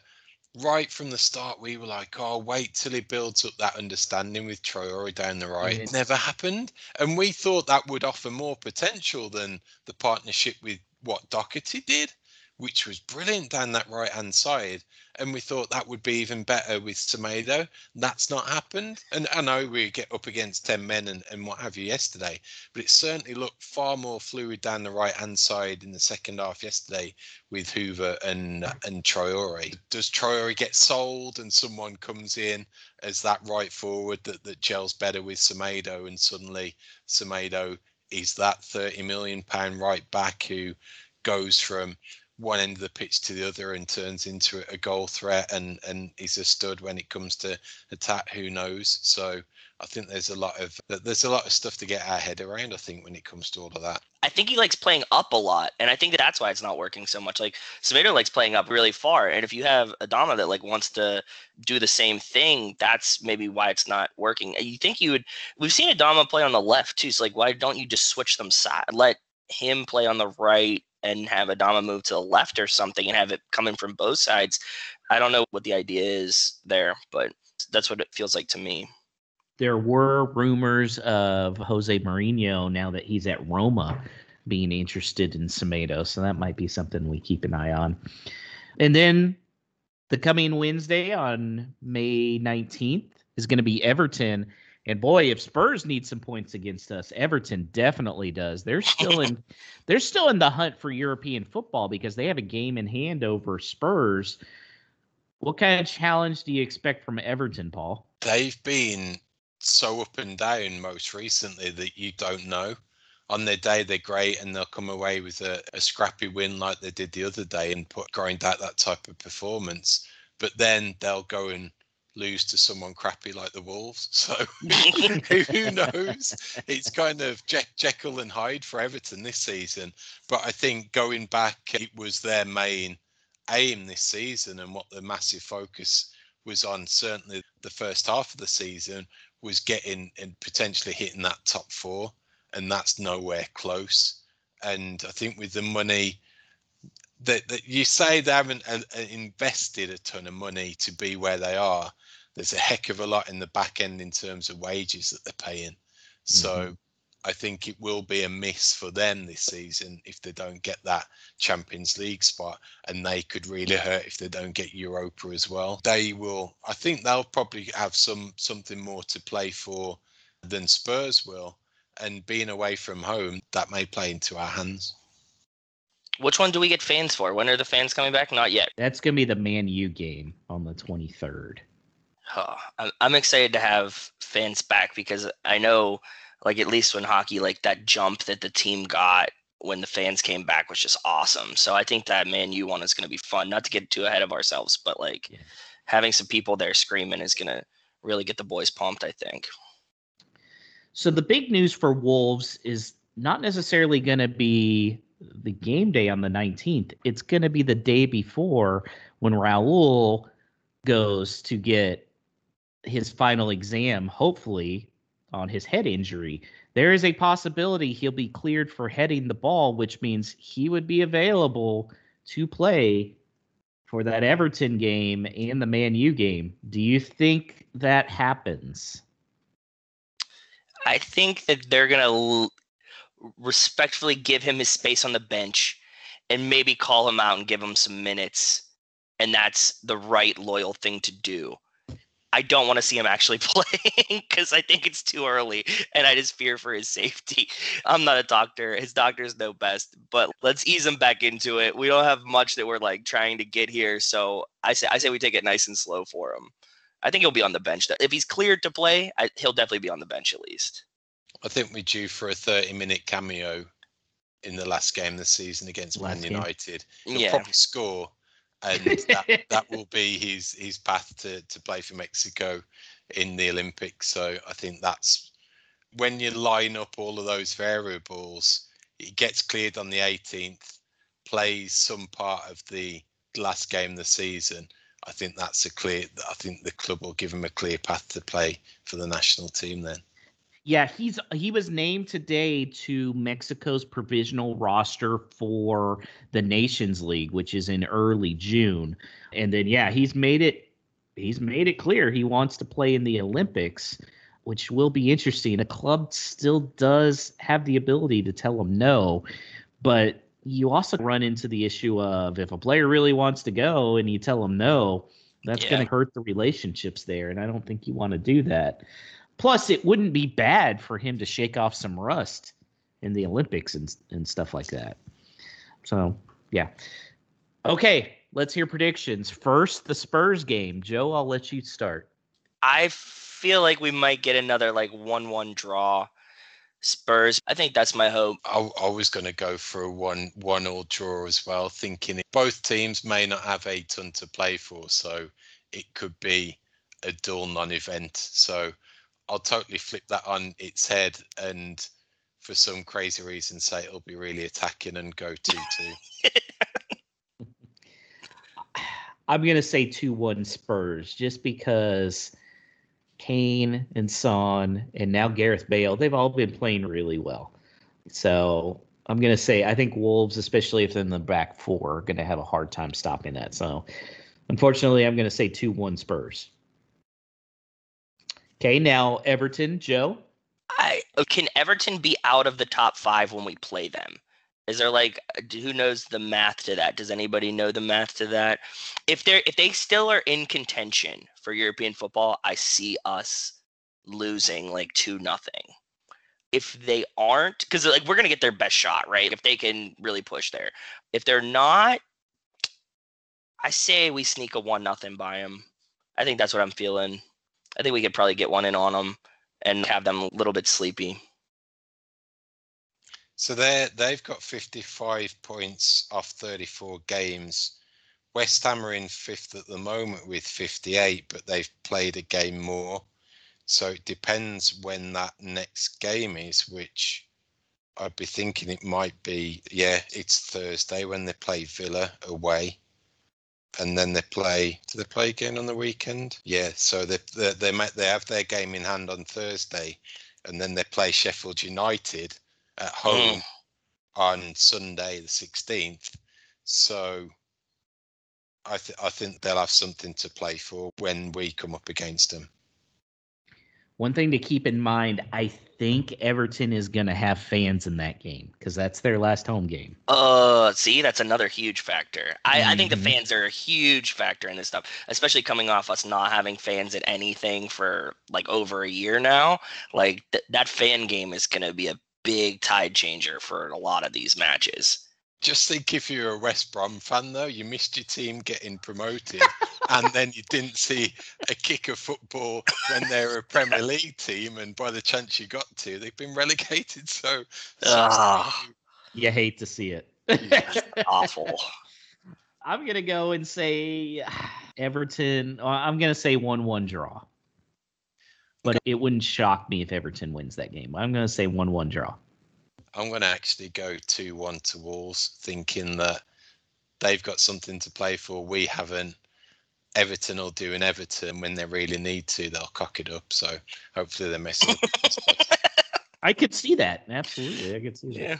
[SPEAKER 2] right from the start we were like, oh, wait till he builds up that understanding with Traore down the right. It never happened. And we thought that would offer more potential than the partnership with what Doherty did which was brilliant down that right hand side. And we thought that would be even better with Semedo. That's not happened. And I know we get up against 10 men and, and what have you yesterday, but it certainly looked far more fluid down the right hand side in the second half yesterday with Hoever and and Traore. Does Traore get sold and someone comes in as that right forward that, that gels better with Semedo and suddenly Semedo is that 30 million pound right back who goes from one end of the pitch to the other and turns into a goal threat and and is a stud when it comes to attack who knows? So i think there's a lot of there's a lot of stuff to get our head around i think when it comes to all of that.
[SPEAKER 3] I think he likes playing up a lot and i think that that's why it's not working so much. Like Semedo likes playing up really far and if you have adama that like wants to do the same thing that's maybe why it's not working. You think you would we've seen adama play on the left too so like why don't you just switch them side let him play on the right and have Adama move to the left or something and have it coming from both sides. I don't know what the idea is there, but that's what it feels like to me.
[SPEAKER 1] There were rumors of Jose Mourinho now that he's at Roma being interested in Semedo, so that might be something we keep an eye on. And then the coming Wednesday on May 19th is going to be Everton and boy, if Spurs need some points against us, Everton definitely does. They're still in they're still in the hunt for European football because they have a game in hand over Spurs. What kind of challenge do you expect from Everton, Paul?
[SPEAKER 2] They've been so up and down most recently that you don't know. On their day, they're great and they'll come away with a, a scrappy win like they did the other day and put grind out that type of performance. But then they'll go and lose to someone crappy like the Wolves. So who knows? It's kind of Jekyll and Hyde for Everton this season. But I think going back, it was their main aim this season and what the massive focus was on. Certainly, the first half of the season was getting and potentially hitting that top four, and that's nowhere close. And I think with the money that, that you say they haven't uh, uh, invested a ton of money to be where they are, there's a heck of a lot in the back end in terms of wages that they're paying. So mm-hmm. I think it will be a miss for them this season if they don't get that Champions League spot, and they could really hurt if they don't get Europa as well. They will. I think they'll probably have some something more to play for than Spurs will, and being away from home that may play into our hands.
[SPEAKER 3] Which one do we get fans for? When are the fans coming back? Not yet.
[SPEAKER 1] That's gonna be the Man U game on the 23rd.
[SPEAKER 3] Oh, I'm excited to have fans back because I know, like at least when hockey, like that jump that the team got when the fans came back was just awesome. So I think that Man U one is going to be fun. Not to get too ahead of ourselves, but like yeah. having some people there screaming is going to really get the boys pumped. I think.
[SPEAKER 1] So the big news for Wolves is not necessarily going to be the game day on the 19th. It's going to be the day before when Raul goes to get his final exam, hopefully on his head injury. There is a possibility he'll be cleared for heading the ball, which means he would be available to play for that Everton game and the Man U game. Do you think that happens?
[SPEAKER 3] I think that they're going to respectfully give him his space on the bench and maybe call him out and give him some minutes. And that's the right loyal thing to do. I don't want to see him actually playing because I think it's too early and I just fear for his safety. I'm not a doctor. His doctors know best, but let's ease him back into it. We don't have much that we're like trying to get here. So I say I say we take it nice and slow for him. I think he'll be on the bench. If he's cleared to play, I, he'll definitely be on the bench at least.
[SPEAKER 2] I think we're due for a 30 minute cameo in the last game the season against last Man United. Game. He'll yeah. probably score, and that, that will be his his path to, to play for Mexico in the Olympics. So I think that's when you line up all of those variables, he gets cleared on the 18th, plays some part of the last game of the season. I think that's a clear. I think the club will give him a clear path to play for the national team then.
[SPEAKER 1] Yeah, he's he was named today to Mexico's provisional roster for the Nations League, which is in early June. And then yeah, he's made it he's made it clear he wants to play in the Olympics, which will be interesting. A club still does have the ability to tell him no, but you also run into the issue of if a player really wants to go and you tell him no, that's yeah. going to hurt the relationships there and I don't think you want to do that. Plus, it wouldn't be bad for him to shake off some rust in the Olympics and and stuff like that. So, yeah. Okay, let's hear predictions. First, the Spurs game. Joe, I'll let you start.
[SPEAKER 3] I feel like we might get another like one-one draw. Spurs. I think that's my hope.
[SPEAKER 2] I, I was going to go for a one one all draw as well, thinking both teams may not have a ton to play for, so it could be a dull non-event. So I'll totally flip that on its head and for some crazy reason say it'll be really attacking and go 2 2.
[SPEAKER 1] I'm going to say 2 1 Spurs just because Kane and Son and now Gareth Bale, they've all been playing really well. So I'm going to say I think Wolves, especially if they're in the back four, are going to have a hard time stopping that. So unfortunately, I'm going to say 2 1 Spurs. Okay, now Everton, Joe.
[SPEAKER 3] I uh, can Everton be out of the top five when we play them? Is there like who knows the math to that? Does anybody know the math to that? If they're if they still are in contention for European football, I see us losing like two nothing. If they aren't, because like we're gonna get their best shot, right? If they can really push there. If they're not, I say we sneak a one nothing by them. I think that's what I'm feeling. I think we could probably get one in on them and have them a little bit sleepy.
[SPEAKER 2] So they they've got 55 points off 34 games. West Ham are in fifth at the moment with 58, but they've played a game more. So it depends when that next game is, which I'd be thinking it might be. Yeah, it's Thursday when they play Villa away and then they play. Do they play again on the weekend? Yeah. So they they they, might, they have their game in hand on Thursday, and then they play Sheffield United at home mm. on Sunday the sixteenth. So I th- I think they'll have something to play for when we come up against them.
[SPEAKER 1] One thing to keep in mind, I think Everton is going to have fans in that game because that's their last home game.
[SPEAKER 3] Uh, see, that's another huge factor. I, mm-hmm. I think the mm-hmm. fans are a huge factor in this stuff, especially coming off us not having fans at anything for like over a year now. Like th- that fan game is going to be a big tide changer for a lot of these matches.
[SPEAKER 2] Just think if you're a West Brom fan, though, you missed your team getting promoted, and then you didn't see a kick of football when they're a Premier League team, and by the chance you got to, they've been relegated. So,
[SPEAKER 1] uh, you hate to see it.
[SPEAKER 3] awful.
[SPEAKER 1] I'm gonna go and say Everton. I'm gonna say one-one draw, but it wouldn't shock me if Everton wins that game. I'm gonna say one-one draw.
[SPEAKER 2] I'm going to actually go 2 1 to Wolves, thinking that they've got something to play for. We haven't. Everton will do an Everton when they really need to. They'll cock it up. So hopefully they're messing up.
[SPEAKER 1] I could see that. Absolutely. I could see that.
[SPEAKER 3] Yeah.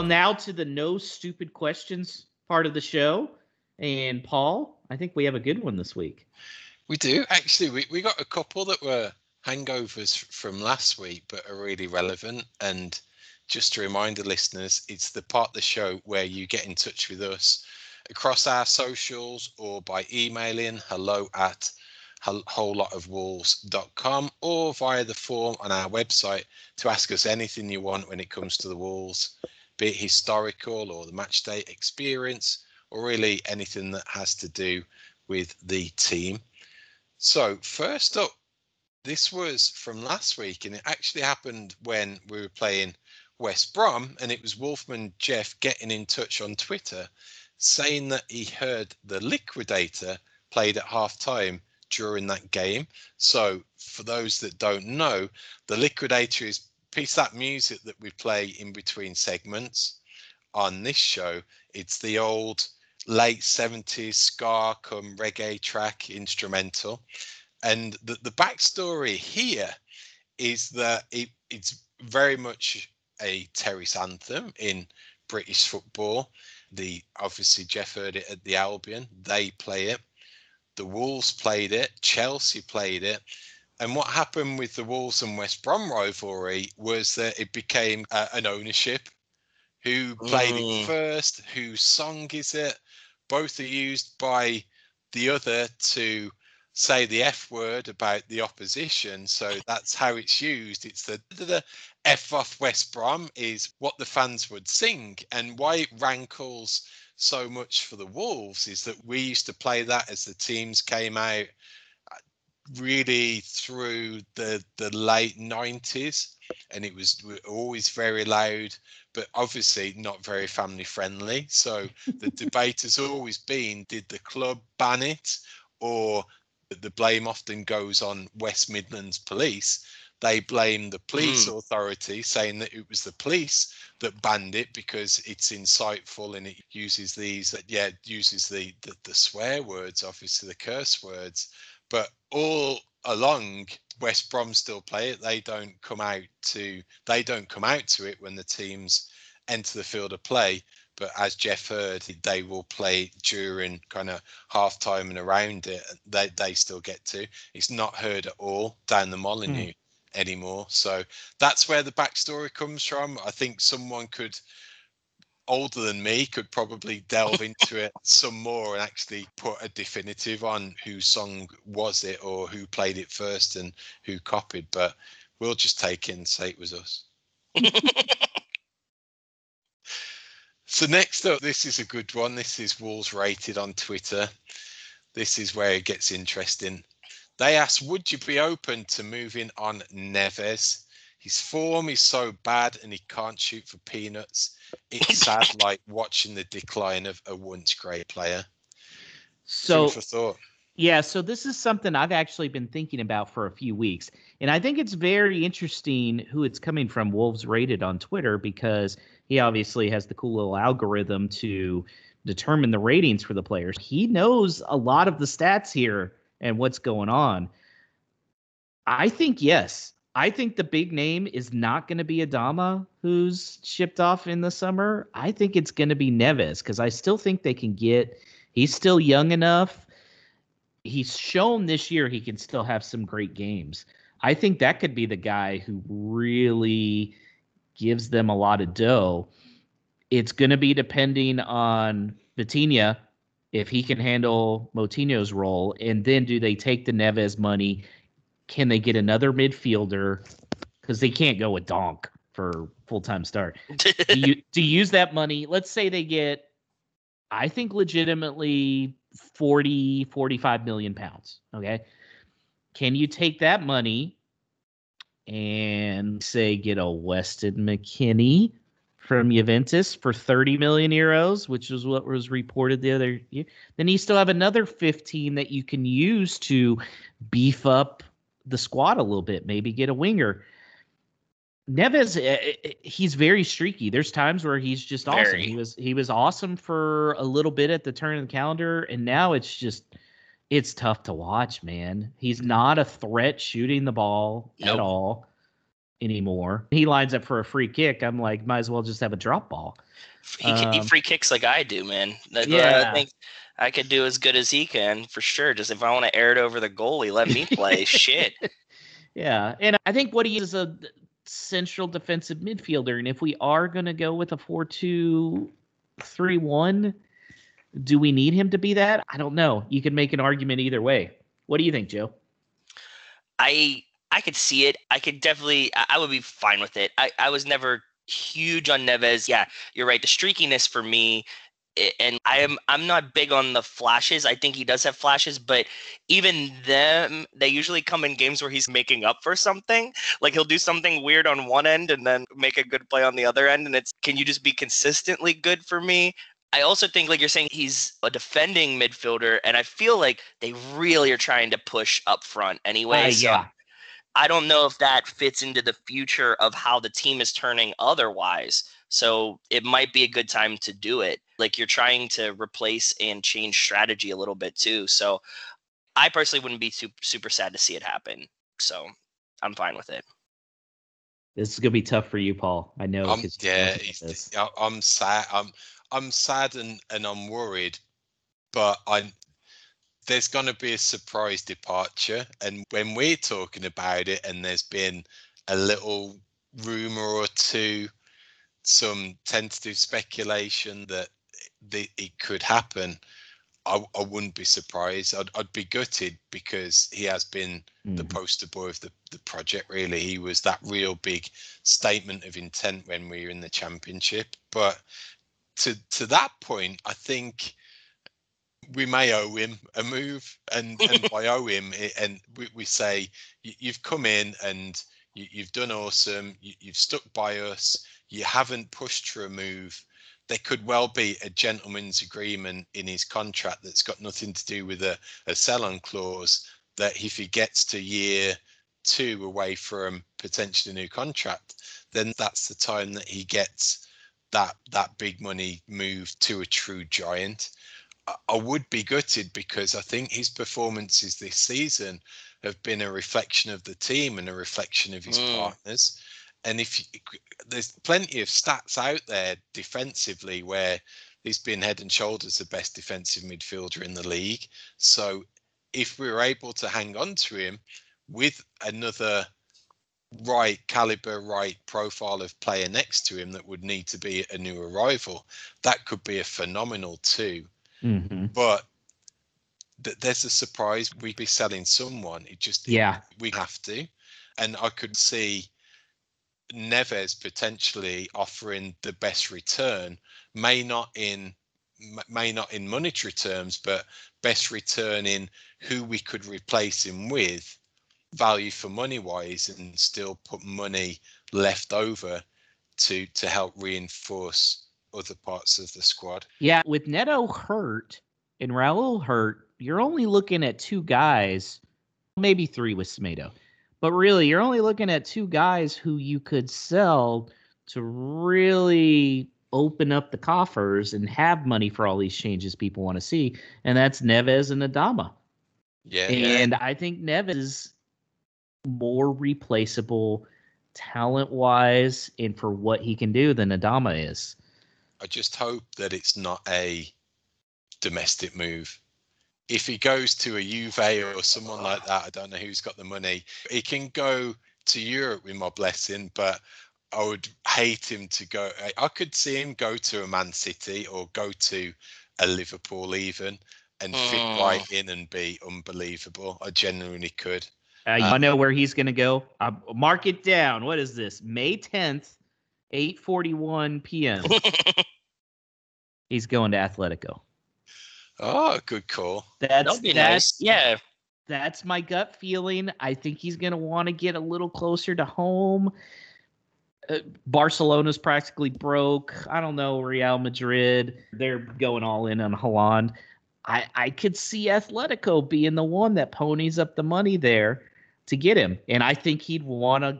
[SPEAKER 1] Well, now to the no stupid questions part of the show. And Paul, I think we have a good one this week.
[SPEAKER 2] We do actually. We we got a couple that were hangovers from last week, but are really relevant. And just to remind the listeners, it's the part of the show where you get in touch with us across our socials or by emailing hello at whole or via the form on our website to ask us anything you want when it comes to the Wolves, be it historical or the match day experience, or really anything that has to do with the team. So, first up, this was from last week, and it actually happened when we were playing West Brom, and it was Wolfman Jeff getting in touch on Twitter saying that he heard the Liquidator played at half time during that game. So, for those that don't know, the Liquidator is piece that music that we play in between segments on this show. It's the old late 70s ska come reggae track instrumental. And the, the backstory here is that it, it's very much a terrace anthem in British football. The obviously Jeff heard it at the Albion. They play it. The Wolves played it. Chelsea played it. And what happened with the Wolves and West Brom rivalry was that it became uh, an ownership. Who played
[SPEAKER 3] Mm.
[SPEAKER 2] it first? Whose song is it? Both are used by the other to say the F word about the opposition. So that's how it's used. It's the, the F off West Brom is what the fans would sing. And why it rankles so much for the Wolves is that we used to play that as the teams came out really through the the late 90s and it was always very loud but obviously not very family friendly. So the debate has always been did the club ban it or the blame often goes on west midlands police. They blame the police hmm. authority saying that it was the police that banned it because it's inciteful and it uses these that yeah it uses the, the the swear words obviously the curse words but all along West Brom still play it. They don't come out to they don't come out to it when the teams enter the field of play. But as Jeff heard, they will play during kind of half time and around it. They they still get to. It's not heard at all down the Molyneux hmm. anymore. So that's where the backstory comes from. I think someone could older than me could probably delve into it some more and actually put a definitive on whose song was it or who played it first and who copied but we'll just take it and say it was us. So next up this is a good one. This is wolves rated on twitter. This is where it gets interesting. They asked would you be open to moving on neves? His form is so bad and he can't shoot for peanuts it's sad like watching the decline of a once great player.
[SPEAKER 1] So,
[SPEAKER 2] Food for thought.
[SPEAKER 1] Yeah, so this is something I've actually been thinking about for a few weeks. And I think it's very interesting who it's coming from, Wolves Rated on Twitter, because he obviously has the cool little algorithm to determine the ratings for the players. He knows a lot of the stats here and what's going on. I think yes. I think the big name is not going to be Adama, who's shipped off in the summer. I think it's going to be Neves because I still think they can get. He's still young enough. He's shown this year he can still have some great games. I think that could be the guy who really gives them a lot of dough. It's going to be depending on Vitinha if he can handle Moutinho's role, and then do they take the Neves money can they get another midfielder? Because they can't go with Donk for full time start. do you to use that money? Let's say they get, I think legitimately 40, 45 million pounds. Okay. Can you take that money and say get a Weston McKennie from Juventus for 30 million euros, which is what was reported the other year? Then you still have another 15 that you can use to beef up the squad a little bit, maybe get a winger. Neves, eh, eh, eh, he's very streaky. There's times where he's just awesome. Very. He was he was awesome for a little bit at the turn of the calendar, and now it's just it's tough to watch, man. He's not a threat shooting the ball nope. at all anymore. He lines up for a free kick. I'm like, might as well just have a drop ball.
[SPEAKER 3] He, um, he free kicks like I do, man. yeah. I think I could do as good as he can for sure. Just if I want to air it over the goalie, let me play. Shit.
[SPEAKER 1] Yeah, and I think what he is a central defensive midfielder, and if we are going to go with a four-two-three-one, do we need him to be that? I don't know. You can make an argument either way. What do you think, Joe?
[SPEAKER 3] I I could see it. I could definitely. I would be fine with it. I I was never huge on Neves. Yeah, you're right. The streakiness for me and I am I'm not big on the flashes. I think he does have flashes, but even them they usually come in games where he's making up for something. Like he'll do something weird on one end and then make a good play on the other end and it's can you just be consistently good for me? I also think like you're saying he's a defending midfielder and I feel like they really are trying to push up front anyway. Uh,
[SPEAKER 1] so yeah.
[SPEAKER 3] I don't know if that fits into the future of how the team is turning otherwise. So it might be a good time to do it. Like you're trying to replace and change strategy a little bit too. So I personally wouldn't be super, super sad to see it happen. So I'm fine with it.
[SPEAKER 1] This is gonna be tough for you, Paul. I know.
[SPEAKER 2] Um, yeah, I'm sad. I'm I'm sad and, and I'm worried, but I'm there's going to be a surprise departure. And when we're talking about it, and there's been a little rumor or two some tentative speculation that it could happen, I, I wouldn't be surprised. I'd, I'd be gutted because he has been mm. the poster boy of the, the project, really. He was that real big statement of intent when we were in the championship. But to to that point, I think we may owe him a move. And, and by owe him, and we, we say, you've come in and you, have done awesome. You, you've stuck by us you haven't pushed for a move, there could well be a gentleman's agreement in his contract that's got nothing to do with a, a sell on clause that if he gets to year two away from potentially a new contract, then that's the time that he gets that that big money move to a true giant. I, I would be gutted because I think his performances this season have been a reflection of the team and a reflection of his mm. partners and if you, there's plenty of stats out there defensively where he's been head and shoulders the best defensive midfielder in the league. So if we are able to hang on to him with another right caliber, right profile of player next to him that would need to be a new arrival, that could be a phenomenal too.
[SPEAKER 1] Mm-hmm.
[SPEAKER 2] But th- there's a surprise we'd be selling someone. It just
[SPEAKER 1] yeah
[SPEAKER 2] we have to, and I could see Neves potentially offering the best return may not in may not in monetary terms, but best return in who we could replace him with, value for money wise, and still put money left over to to help reinforce other parts of the squad.
[SPEAKER 1] Yeah, with Neto hurt and Raul hurt, you're only looking at two guys, maybe three with Semedo. But really, you're only looking at two guys who you could sell to really open up the coffers and have money for all these changes people want to see, and that's Neves and Adama.
[SPEAKER 2] Yeah.
[SPEAKER 1] And I think Neves is more replaceable talent wise and for what he can do than Adama is.
[SPEAKER 2] I just hope that it's not a domestic move. If he goes to a Juve or someone like that, I don't know who's got the money. He can go to Europe with my blessing, but I would hate him to go. I could see him go to a Man City or go to a Liverpool even and fit
[SPEAKER 3] Mm.
[SPEAKER 2] right in and be unbelievable. I genuinely could.
[SPEAKER 1] Uh, you
[SPEAKER 2] Uh,
[SPEAKER 1] wanna know where he's going to go? Uh, mark it down. What is this? May 10th, 8:41 p.m. he's going to Atletico.
[SPEAKER 2] Oh, good call.
[SPEAKER 1] That's
[SPEAKER 3] That'll be nice. Yeah.
[SPEAKER 1] that's my gut feeling. I think he's going to want to get a little closer to home. Uh, Barcelona's practically broke. I don't know Real Madrid. They're going all in on Haaland. I I could see Atletico being the one that ponies up the money there to get him, and I think he'd want to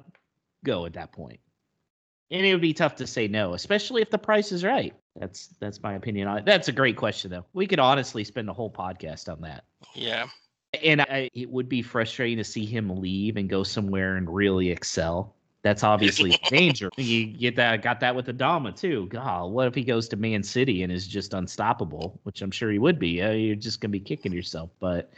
[SPEAKER 1] go at that point. And it would be tough to say no, especially if the price is right. That's that's my opinion on it. That's a great question though. We could honestly spend a whole podcast on that.
[SPEAKER 3] Yeah.
[SPEAKER 1] And I, it would be frustrating to see him leave and go somewhere and really excel. That's obviously a danger. You get that, got that with Adama too. God, what if he goes to Man City and is just unstoppable? Which I'm sure he would be. Uh, you're just gonna be kicking yourself. But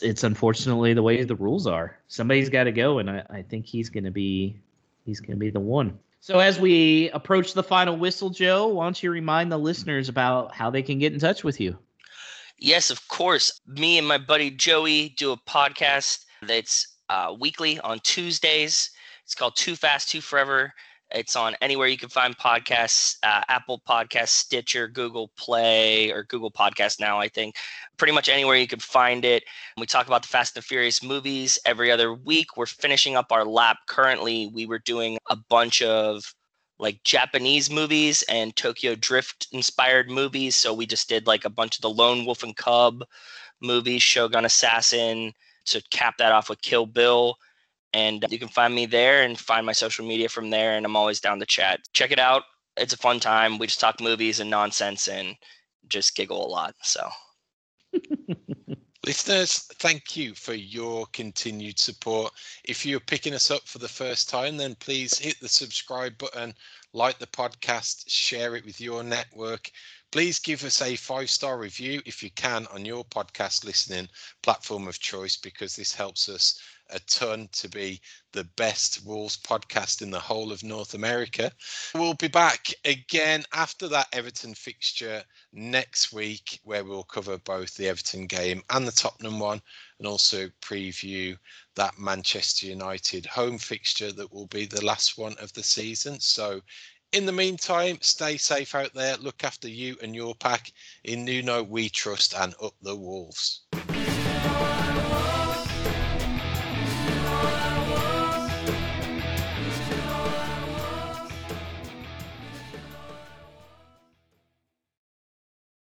[SPEAKER 1] it's unfortunately the way the rules are. Somebody's got to go, and I, I think he's gonna be, he's gonna be the one. So as we approach the final whistle, Joe, why don't you remind the listeners about how they can get in touch with you?
[SPEAKER 3] Yes, of course. Me and my buddy Joey do a podcast that's uh, weekly on Tuesdays. It's called Too Fast, Too Forever. It's on anywhere you can find podcasts uh, Apple Podcasts, Stitcher, Google Play, or Google Podcast now, I think. Pretty much anywhere you can find it. We talk about the Fast and Furious movies every other week. We're finishing up our lap currently. We were doing a bunch of like Japanese movies and Tokyo Drift inspired movies. So we just did like a bunch of the Lone Wolf and Cub movies, Shogun Assassin, to cap that off with Kill Bill. And you can find me there and find my social media from there. And I'm always down to chat. Check it out. It's a fun time. We just talk movies and nonsense and just giggle a lot. So
[SPEAKER 2] Listeners, thank you for your continued support. If you're picking us up for the first time, then please hit the subscribe button, like the podcast, share it with your network. Please give us a five star review if you can on your podcast listening platform of choice, because this helps us a ton to be the best Wolves podcast in the whole of North America. We'll be back again after that Everton fixture next week, where we'll cover both the Everton game and the Tottenham one, and also preview that Manchester United home fixture that will be the last one of the season. So, in the meantime, stay safe out there. Look after you and your pack. In Nuno, we trust and up the Wolves.